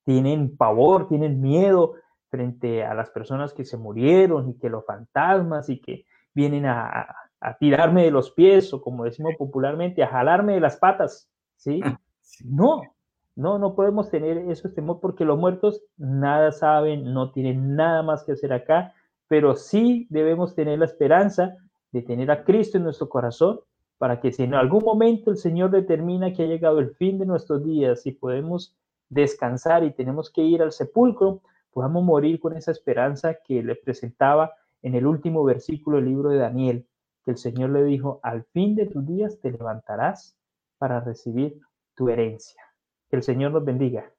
tienen pavor, tienen miedo frente a las personas que se murieron y que los fantasmas y que vienen a, tirarme de los pies o como decimos popularmente, a jalarme de las patas, ¿sí? No, no, no podemos tener esos temor porque los muertos nada saben, no tienen nada más que hacer acá pero sí debemos tener la esperanza de tener a Cristo en nuestro corazón para que si en algún momento el Señor determina que ha llegado el fin de nuestros días y podemos descansar y tenemos que ir al sepulcro, podamos morir con esa esperanza que le presentaba en el último versículo del libro de Daniel, que el Señor le dijo, al fin de tus días te levantarás para recibir tu herencia. Que el Señor nos bendiga.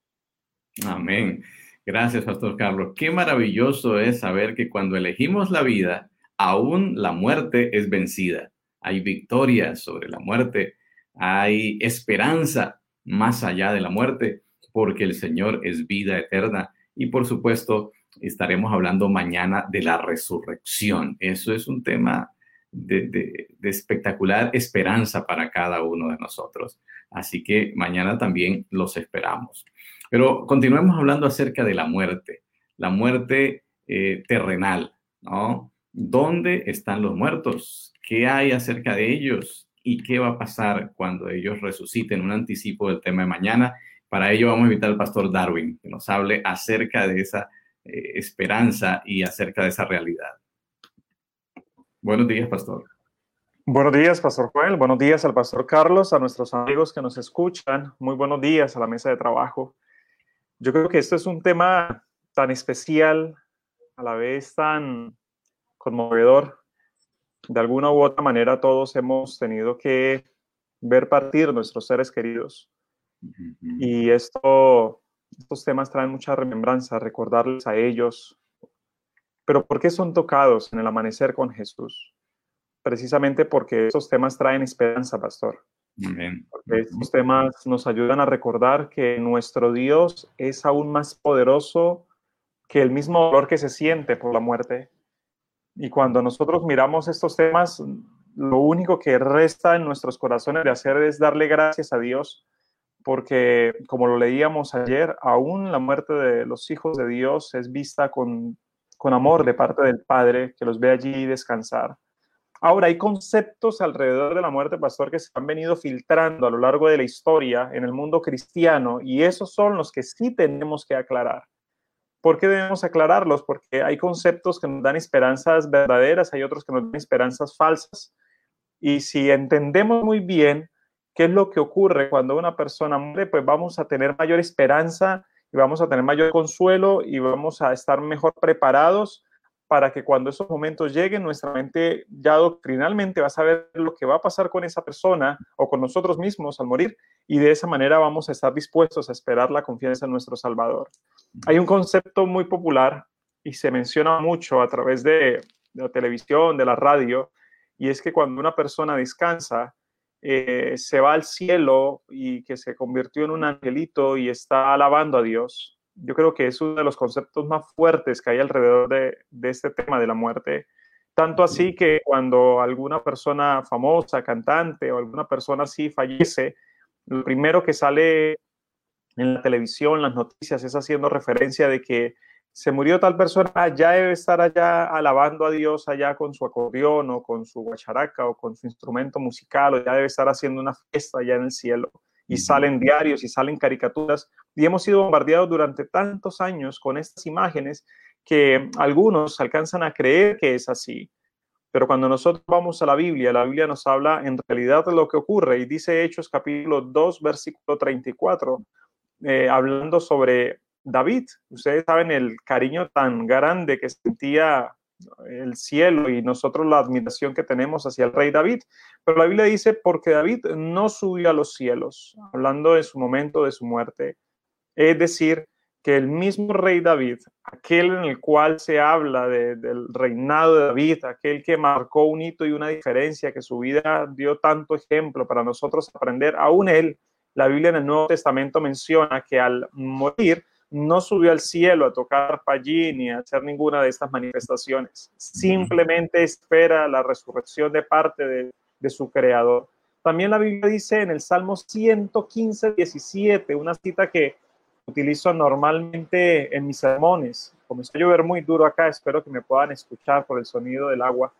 Amén. Gracias, Pastor Carlos. Qué maravilloso es saber que cuando elegimos la vida, aún la muerte es vencida. Hay victoria sobre la muerte, hay esperanza más allá de la muerte, porque el Señor es vida eterna. Y por supuesto, estaremos hablando mañana de la resurrección. Eso es un tema de, de, espectacular esperanza para cada uno de nosotros. Así que mañana también los esperamos. Pero continuemos hablando acerca de la muerte, la muerte eh, terrenal, ¿no? ¿Dónde están los muertos? ¿Qué hay acerca de ellos? ¿Y qué va a pasar cuando ellos resuciten? Un anticipo del tema de mañana. Para ello vamos a invitar al pastor Darwin, que nos hable acerca de esa eh, esperanza y acerca de esa realidad. Buenos días, pastor. Buenos días, Pastor Joel. Buenos días al Pastor Carlos, a nuestros amigos que nos escuchan. Muy buenos días a la mesa de trabajo. Yo creo que esto es un tema tan especial, a la vez tan conmovedor. De alguna u otra manera todos hemos tenido que ver partir nuestros seres queridos. Y esto, estos temas traen mucha remembranza, recordarles a ellos. Pero ¿por qué son tocados en el amanecer con Jesús? Precisamente porque estos temas traen esperanza, pastor. Porque estos temas nos ayudan a recordar que nuestro Dios es aún más poderoso que el mismo dolor que se siente por la muerte. Y cuando nosotros miramos estos temas, lo único que resta en nuestros corazones de hacer es darle gracias a Dios, porque como lo leíamos ayer, aún la muerte de los hijos de Dios es vista con, con amor de parte del Padre, que los ve allí descansar. Ahora, hay conceptos alrededor de la muerte, pastor, que se han venido filtrando a lo largo de la historia en el mundo cristiano y esos son los que sí tenemos que aclarar. ¿Por qué debemos aclararlos? Porque hay conceptos que nos dan esperanzas verdaderas, hay otros que nos dan esperanzas falsas. Y si entendemos muy bien qué es lo que ocurre cuando una persona muere, pues vamos a tener mayor esperanza y vamos a tener mayor consuelo y vamos a estar mejor preparados para que cuando esos momentos lleguen, nuestra mente ya doctrinalmente va a saber lo que va a pasar con esa persona o con nosotros mismos al morir y de esa manera vamos a estar dispuestos a esperar la confianza en nuestro Salvador. Hay un concepto muy popular y se menciona mucho a través de, la televisión, de la radio, y es que cuando una persona descansa, eh, se va al cielo y que se convirtió en un angelito y está alabando a Dios yo creo que es uno de los conceptos más fuertes que hay alrededor de, este tema de la muerte. Tanto así que cuando alguna persona famosa, cantante o alguna persona así fallece, lo primero que sale en la televisión, las noticias, es haciendo referencia de que se murió tal persona, ah, ya debe estar allá alabando a Dios allá con su acordeón o con su guacharaca o con su instrumento musical o ya debe estar haciendo una fiesta allá en el cielo y salen diarios y salen caricaturas y hemos sido bombardeados durante tantos años con estas imágenes que algunos alcanzan a creer que es así. Pero cuando nosotros vamos a la Biblia, la Biblia nos habla en realidad de lo que ocurre y dice Hechos capítulo 2, versículo 34, eh, hablando sobre David. Ustedes saben el cariño tan grande que sentía el cielo y nosotros la admiración que tenemos hacia el rey David. Pero la Biblia dice, porque David no subió a los cielos, hablando de su momento de su muerte. Es decir, que el mismo rey David, aquel en el cual se habla del reinado de David, aquel que marcó un hito y una diferencia, que su vida dio tanto ejemplo para nosotros aprender, aún él, la Biblia en el Nuevo Testamento menciona que al morir, no subió al cielo a tocar allí ni a hacer ninguna de estas manifestaciones. Simplemente espera la resurrección de parte de, de su creador. También la Biblia dice en el Salmo 115, 17, una cita que utilizo normalmente en mis sermones. Comenzó a llover muy duro acá, espero que me puedan escuchar por el sonido del agua.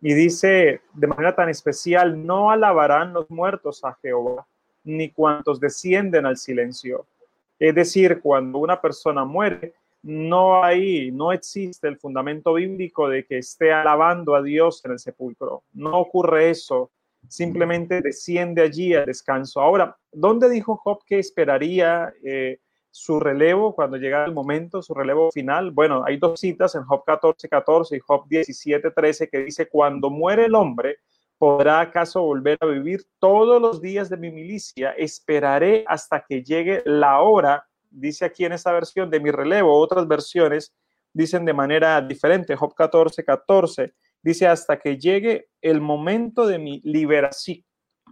Y dice de manera tan especial, no alabarán los muertos a Jehová, ni cuantos descienden al silencio. Es decir, cuando una persona muere, no hay, no existe el fundamento bíblico de que esté alabando a Dios en el sepulcro. No ocurre eso. Simplemente desciende allí al descanso. Ahora, ¿dónde dijo Job que esperaría eh, su relevo cuando llegara el momento, su relevo final? Bueno, hay dos citas en Job 14, 14 y Job 17, 13 que dice, cuando muere el hombre, ¿Podrá acaso volver a vivir todos los días de mi milicia? Esperaré hasta que llegue la hora, dice aquí en esta versión de mi relevo. Otras versiones dicen de manera diferente. Job 14, 14 dice hasta que llegue el momento de mi liberación,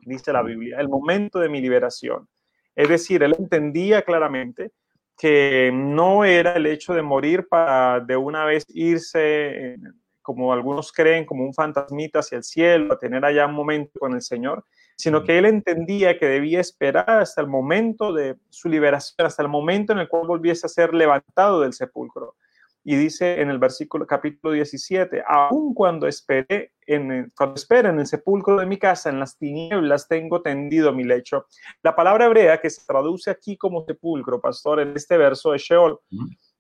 dice la Biblia, el momento de mi liberación. Es decir, él entendía claramente que no era el hecho de morir para de una vez irse como algunos creen, como un fantasmita hacia el cielo, a tener allá un momento con el Señor, sino que él entendía que debía esperar hasta el momento de su liberación, hasta el momento en el cual volviese a ser levantado del sepulcro. Y dice en el versículo capítulo 17, aun cuando esperé en cuando espere en el sepulcro de mi casa, en las tinieblas tengo tendido mi lecho. La palabra hebrea que se traduce aquí como sepulcro, pastor, en este verso de Sheol,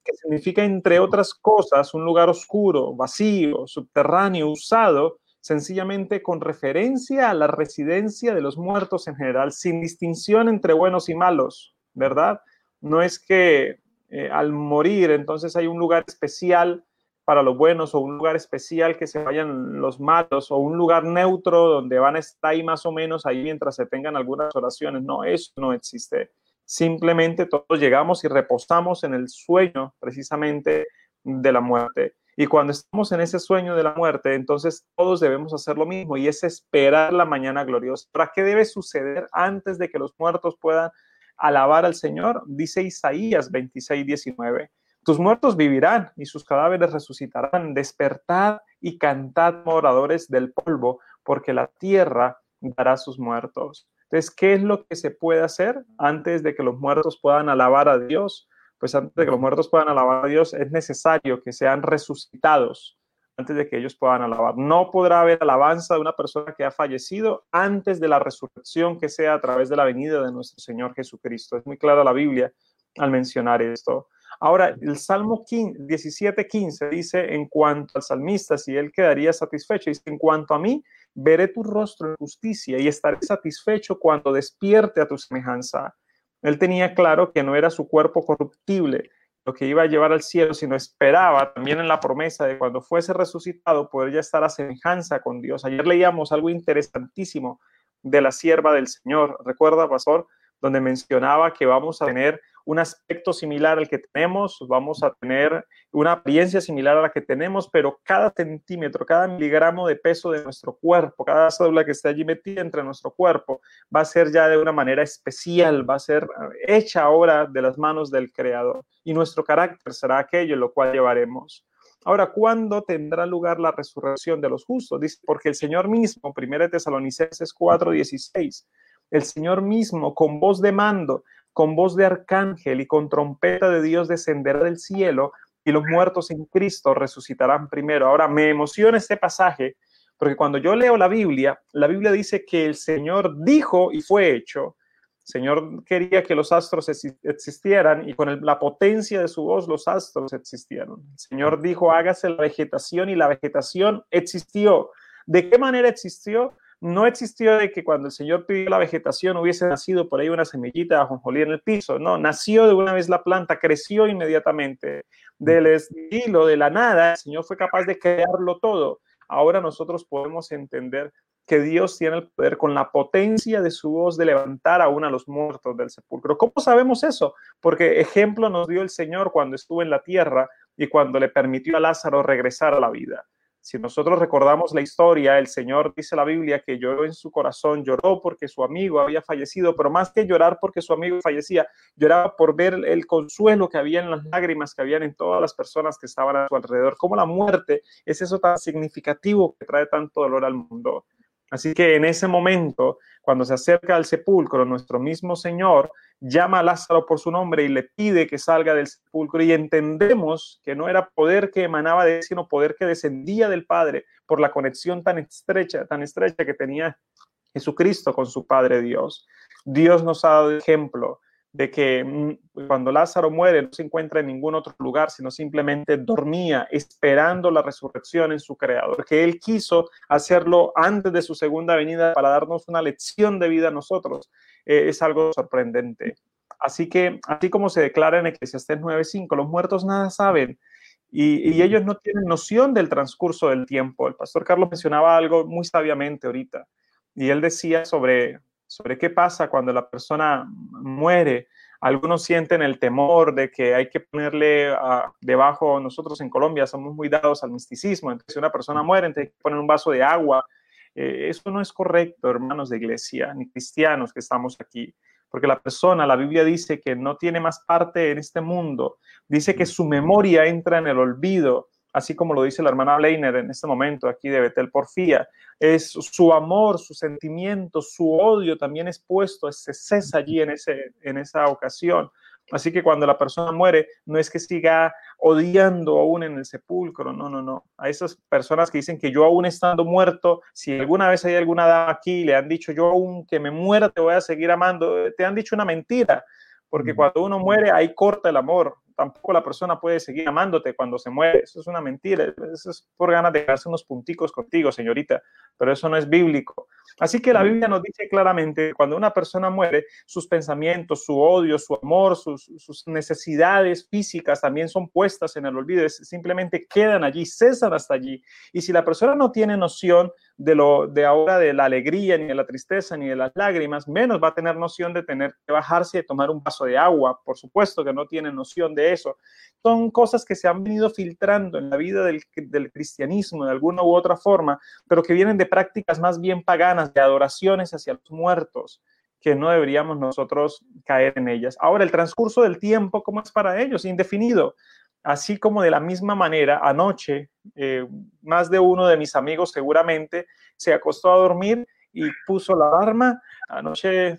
que significa, entre otras cosas, un lugar oscuro, vacío, subterráneo, usado sencillamente con referencia a la residencia de los muertos en general, sin distinción entre buenos y malos, ¿verdad? No es que eh, al morir entonces hay un lugar especial para los buenos o un lugar especial que se vayan los malos o un lugar neutro donde van a estar ahí más o menos ahí mientras se tengan algunas oraciones. No, eso no existe simplemente todos llegamos y reposamos en el sueño precisamente de la muerte. Y cuando estamos en ese sueño de la muerte, entonces todos debemos hacer lo mismo y es esperar la mañana gloriosa. ¿Para qué debe suceder antes de que los muertos puedan alabar al Señor? Dice Isaías 26, 19. Tus muertos vivirán y sus cadáveres resucitarán. Despertad y cantad, moradores del polvo, porque la tierra dará sus muertos. Entonces, ¿qué es lo que se puede hacer antes de que los muertos puedan alabar a Dios? Pues antes de que los muertos puedan alabar a Dios, es necesario que sean resucitados antes de que ellos puedan alabar. No podrá haber alabanza de una persona que ha fallecido antes de la resurrección que sea a través de la venida de nuestro Señor Jesucristo. Es muy clara la Biblia al mencionar esto. Ahora, el Salmo 17, 15 dice, en cuanto al salmista, si él quedaría satisfecho, dice, en cuanto a mí, veré tu rostro en justicia y estaré satisfecho cuando despierte a tu semejanza. Él tenía claro que no era su cuerpo corruptible lo que iba a llevar al cielo, sino esperaba también en la promesa de cuando fuese resucitado poder ya estar a semejanza con Dios. Ayer leíamos algo interesantísimo de la sierva del Señor. ¿Recuerda, pastor? donde mencionaba que vamos a tener un aspecto similar al que tenemos, vamos a tener una apariencia similar a la que tenemos, pero cada centímetro, cada miligramo de peso de nuestro cuerpo, cada célula que está allí metida entre nuestro cuerpo, va a ser ya de una manera especial, va a ser eh, hecha ahora de las manos del Creador. Y nuestro carácter será aquello en lo cual llevaremos. Ahora, ¿cuándo tendrá lugar la resurrección de los justos? Dice, porque el Señor mismo, 1 Tesalonicenses 4:16, el Señor mismo, con voz de mando, con voz de arcángel y con trompeta de Dios descenderá del cielo y los muertos en Cristo resucitarán primero. Ahora, me emociona este pasaje porque cuando yo leo la Biblia, la Biblia dice que el Señor dijo y fue hecho. Señor quería que los astros existieran y con la potencia de su voz los astros existieron. Señor dijo, hágase la vegetación y la vegetación existió. ¿De qué manera existió? No existió de que cuando el Señor pidió la vegetación hubiese nacido por ahí una semillita de ajonjolí en el piso. No, nació de una vez la planta, creció inmediatamente. Del estilo, de la nada, el Señor fue capaz de crearlo todo. Ahora nosotros podemos entender que Dios tiene el poder con la potencia de su voz de levantar aún a los muertos del sepulcro. ¿Cómo sabemos eso? Porque ejemplo nos dio el Señor cuando estuvo en la tierra y cuando le permitió a Lázaro regresar a la vida. Si nosotros recordamos la historia, el Señor dice la Biblia que lloró en su corazón, lloró porque su amigo había fallecido, pero más que llorar porque su amigo fallecía, lloraba por ver el consuelo que había en las lágrimas que habían en todas las personas que estaban a su alrededor. Como la muerte es eso tan significativo que trae tanto dolor al mundo. Así que en ese momento, cuando se acerca al sepulcro, nuestro mismo Señor llama a Lázaro por su nombre y le pide que salga del sepulcro y entendemos que no era poder que emanaba de él, sino poder que descendía del Padre por la conexión tan estrecha, tan estrecha que tenía Jesucristo con su Padre Dios. Dios nos ha dado ejemplo de que mm, cuando Lázaro muere no se encuentra en ningún otro lugar, sino simplemente dormía esperando la resurrección en su creador, que él quiso hacerlo antes de su segunda venida para darnos una lección de vida a nosotros. Eh, es algo sorprendente. Así que, así como se declara en Eclesiastés 9:5, los muertos nada saben y, y ellos no tienen noción del transcurso del tiempo. El pastor Carlos mencionaba algo muy sabiamente ahorita y él decía sobre sobre qué pasa cuando la persona muere. Algunos sienten el temor de que hay que ponerle uh, debajo, nosotros en Colombia somos muy dados al misticismo, entonces si una persona muere, entonces hay que poner un vaso de agua. Eh, eso no es correcto, hermanos de iglesia, ni cristianos que estamos aquí, porque la persona, la Biblia dice que no tiene más parte en este mundo, dice que su memoria entra en el olvido, así como lo dice la hermana Leiner en este momento aquí de Betel Porfía, es su amor, su sentimiento, su odio también es puesto, se cesa allí en, ese, en esa ocasión. Así que cuando la persona muere, no es que siga odiando aún en el sepulcro, no, no, no. A esas personas que dicen que yo aún estando muerto, si alguna vez hay alguna dama aquí le han dicho yo aún que me muera te voy a seguir amando, te han dicho una mentira, porque cuando uno muere ahí corta el amor, tampoco la persona puede seguir amándote cuando se muere. Eso es una mentira. Eso es por ganas de darse unos punticos contigo, señorita. Pero eso no es bíblico. Así que la Biblia nos dice claramente que cuando una persona muere, sus pensamientos, su odio, su amor, sus, sus necesidades físicas también son puestas en el olvido. Simplemente quedan allí, cesan hasta allí. Y si la persona no tiene noción de lo de ahora de la alegría, ni de la tristeza, ni de las lágrimas, menos va a tener noción de tener que bajarse y tomar un vaso de agua. Por supuesto que no tiene noción de eso. Son cosas que se han venido filtrando en la vida del, del cristianismo de alguna u otra forma, pero que vienen de prácticas más bien paganas, de adoraciones hacia los muertos que no deberíamos nosotros caer en ellas. Ahora, el transcurso del tiempo, ¿cómo es para ellos? Indefinido. Así como de la misma manera, anoche, eh, más de uno de mis amigos seguramente se acostó a dormir y puso la alarma. Anoche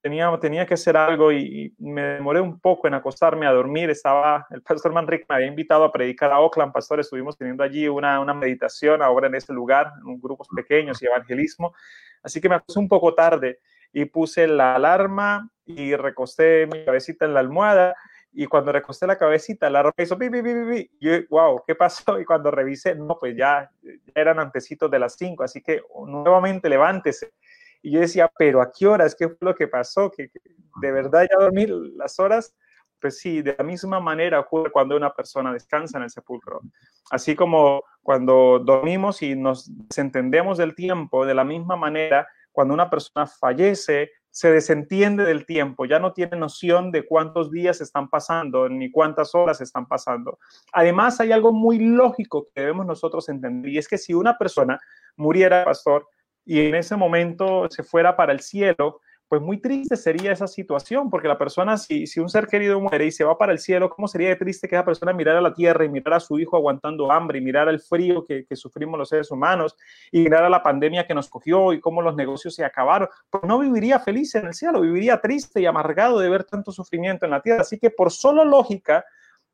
tenía, tenía que hacer algo y, me demoré un poco en acostarme a dormir. Estaba, el pastor Manrique me había invitado a predicar a Oakland, pastor. Estuvimos teniendo allí una, una meditación ahora en ese lugar, en grupos pequeños y evangelismo. Así que me acosté un poco tarde y puse la alarma y recosté mi cabecita en la almohada y cuando recosté la cabecita, la ropa hizo, bi, bi, bi, yo, wow, ¿qué pasó? Y cuando revisé, no, pues ya, eran antecitos de las 5, así que nuevamente levántese. Y yo decía, pero ¿a qué horas? ¿Qué fue lo que pasó? ¿Que, de verdad ya dormí las horas? Pues sí, de la misma manera ocurre cuando una persona descansa en el sepulcro. Así como cuando dormimos y nos desentendemos del tiempo, de la misma manera, cuando una persona fallece, se desentiende del tiempo, ya no tiene noción de cuántos días están pasando ni cuántas horas están pasando. Además, hay algo muy lógico que debemos nosotros entender y es que si una persona muriera, pastor, y en ese momento se fuera para el cielo, pues muy triste sería esa situación, porque la persona, si, si un ser querido muere y se va para el cielo, ¿cómo sería triste que esa persona mirara la tierra y mirara a su hijo aguantando hambre y mirara el frío que, que sufrimos los seres humanos y mirara la pandemia que nos cogió y cómo los negocios se acabaron? Pues no viviría feliz en el cielo, viviría triste y amargado de ver tanto sufrimiento en la tierra. Así que por solo lógica,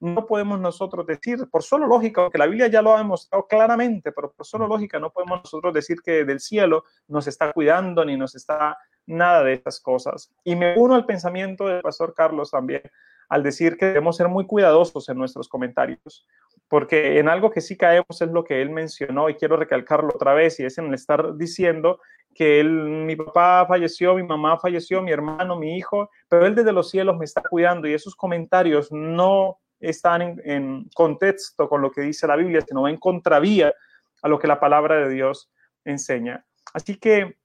no podemos nosotros decir, por solo lógica, aunque la Biblia ya lo ha demostrado claramente, pero por solo lógica no podemos nosotros decir que del cielo nos está cuidando ni nos está nada de estas cosas. Y me uno al pensamiento del pastor Carlos también al decir que debemos ser muy cuidadosos en nuestros comentarios, porque en algo que sí caemos es lo que él mencionó y quiero recalcarlo otra vez y es en estar diciendo que él, mi papá falleció, mi mamá falleció, mi hermano, mi hijo, pero él desde los cielos me está cuidando y esos comentarios no están en contexto con lo que dice la Biblia, sino en contravía a lo que la palabra de Dios enseña. Así que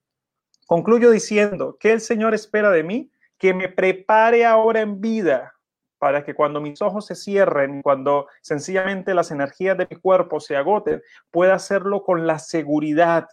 Concluyo diciendo que el Señor espera de mí que me prepare ahora en vida para que cuando mis ojos se cierren, cuando sencillamente las energías de mi cuerpo se agoten, pueda hacerlo con la seguridad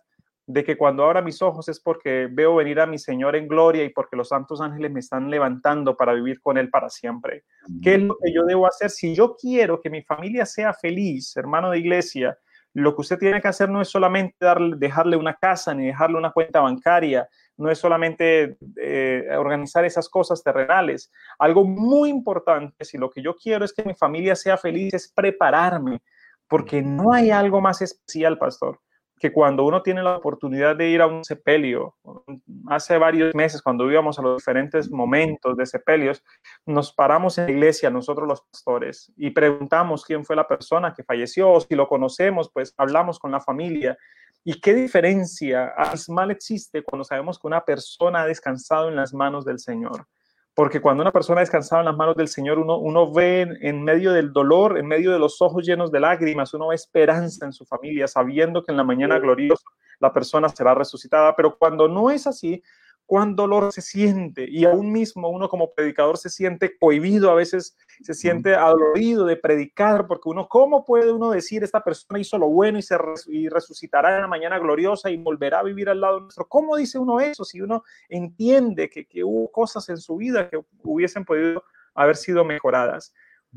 de que cuando abra mis ojos es porque veo venir a mi Señor en gloria y porque los santos ángeles me están levantando para vivir con Él para siempre. ¿Qué es lo que yo debo hacer? Si yo quiero que mi familia sea feliz, hermano de iglesia, lo que usted tiene que hacer no es solamente darle, dejarle una casa ni dejarle una cuenta bancaria, no es solamente eh, organizar esas cosas terrenales. Algo muy importante, si lo que yo quiero es que mi familia sea feliz, es prepararme, porque no hay algo más especial, pastor, que cuando uno tiene la oportunidad de ir a un sepelio, hace varios meses cuando íbamos a los diferentes momentos de sepelios, nos paramos en la iglesia, nosotros los pastores, y preguntamos quién fue la persona que falleció, o si lo conocemos, pues hablamos con la familia. ¿Y qué diferencia mal existe cuando sabemos que una persona ha descansado en las manos del Señor? Porque cuando una persona descansaba en las manos del Señor, uno, uno ve en, medio del dolor, en medio de los ojos llenos de lágrimas, uno ve esperanza en su familia, sabiendo que en la mañana gloriosa la persona será resucitada. Pero cuando no es así, cuán dolor se siente y aún mismo uno como predicador se siente cohibido, a veces se siente adolorido de predicar, porque uno, ¿cómo puede uno decir esta persona hizo lo bueno y, se y resucitará en la mañana gloriosa y volverá a vivir al lado nuestro? ¿Cómo dice uno eso si uno entiende que, que hubo cosas en su vida que hubiesen podido haber sido mejoradas?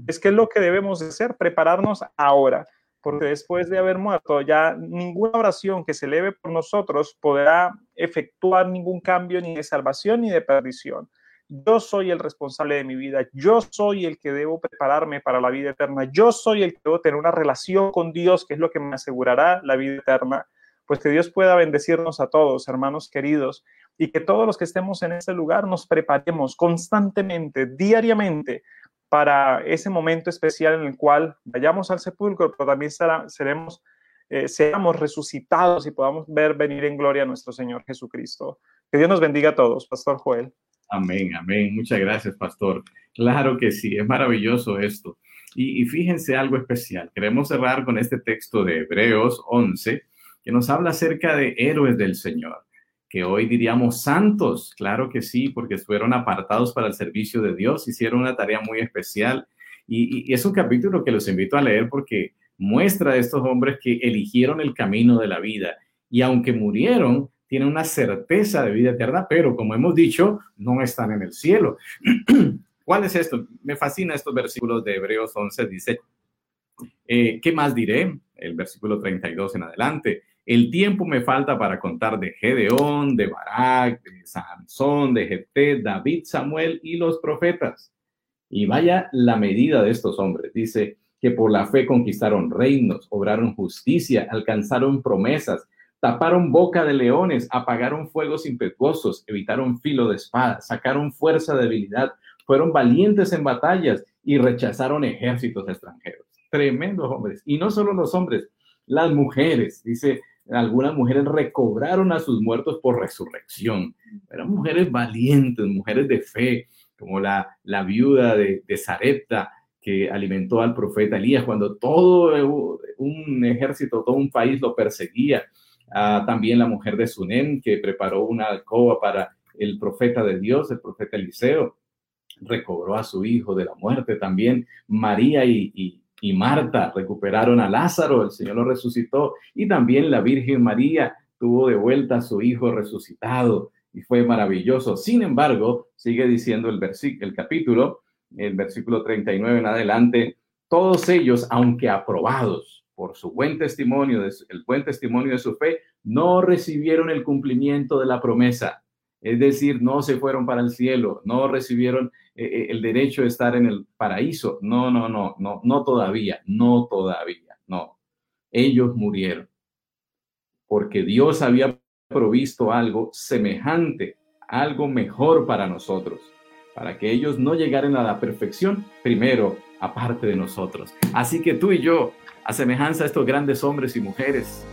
Es que es lo que debemos hacer, prepararnos ahora porque después de haber muerto ya ninguna oración que se eleve por nosotros podrá efectuar ningún cambio ni de salvación ni de perdición. Yo soy el responsable de mi vida, yo soy el que debo prepararme para la vida eterna, yo soy el que debo tener una relación con Dios, que es lo que me asegurará la vida eterna. Pues que Dios pueda bendecirnos a todos, hermanos queridos, y que todos los que estemos en este lugar nos preparemos constantemente, diariamente, para ese momento especial en el cual vayamos al sepulcro, pero también seremos, eh, seamos resucitados y podamos ver venir en gloria a nuestro Señor Jesucristo. Que Dios nos bendiga a todos, Pastor Joel. Amén, amén. Muchas gracias, Pastor. Claro que sí, es maravilloso esto. Y, y fíjense algo especial. Queremos cerrar con este texto de Hebreos 11, que nos habla acerca de héroes del Señor que hoy diríamos santos, claro que sí, porque fueron apartados para el servicio de Dios, hicieron una tarea muy especial. Y, es un capítulo que los invito a leer porque muestra a estos hombres que eligieron el camino de la vida y aunque murieron, tienen una certeza de vida eterna, pero como hemos dicho, no están en el cielo. (clears throat) ¿Cuál es esto? Me fascina estos versículos de Hebreos 11, dice, eh, ¿qué más diré? El versículo 32 en adelante. El tiempo me falta para contar de Gedeón, de Barak, de Sansón, de Jefté, David, Samuel y los profetas. Y vaya la medida de estos hombres. Dice que por la fe conquistaron reinos, obraron justicia, alcanzaron promesas, taparon boca de leones, apagaron fuegos impetuosos, evitaron filo de espada, sacaron fuerza de debilidad, fueron valientes en batallas y rechazaron ejércitos extranjeros. Tremendos hombres. Y no solo los hombres, las mujeres. Dice, algunas mujeres recobraron a sus muertos por resurrección. Eran mujeres valientes, mujeres de fe, como la, la viuda de, de Sarepta, que alimentó al profeta Elías cuando todo un ejército, todo un país lo perseguía. Ah, también la mujer de Sunem, que preparó una alcoba para el profeta de Dios, el profeta Eliseo, recobró a su hijo de la muerte. También María y Marta recuperaron a Lázaro, el Señor lo resucitó. Y también la Virgen María tuvo de vuelta a su hijo resucitado y fue maravilloso. Sin embargo, sigue diciendo el, el capítulo, el versículo 39 en adelante, todos ellos, aunque aprobados por su buen testimonio, el buen testimonio de su fe, no recibieron el cumplimiento de la promesa. Es decir, no se fueron para el cielo, no recibieron eh, eh, el derecho de estar en el paraíso. No, no, no, no, no todavía, no todavía, no. Ellos murieron porque Dios había provisto algo semejante, algo mejor para nosotros, para que ellos no llegaran a la perfección primero, aparte de nosotros. Así que tú y yo, a semejanza de estos grandes hombres y mujeres,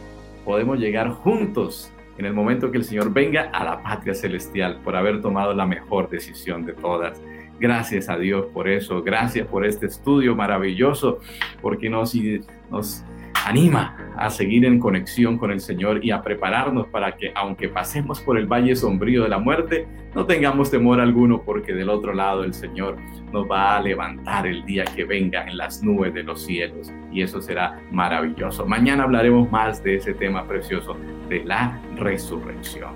podemos llegar juntos en el momento que el Señor venga a la patria celestial por haber tomado la mejor decisión de todas. Gracias a Dios por eso, gracias por este estudio maravilloso, porque nos, nos anima a seguir en conexión con el Señor y a prepararnos para que, aunque pasemos por el valle sombrío de la muerte, no tengamos temor alguno, porque del otro lado el Señor nos va a levantar el día que venga en las nubes de los cielos. Y eso será maravilloso. Mañana hablaremos más de ese tema precioso de la resurrección.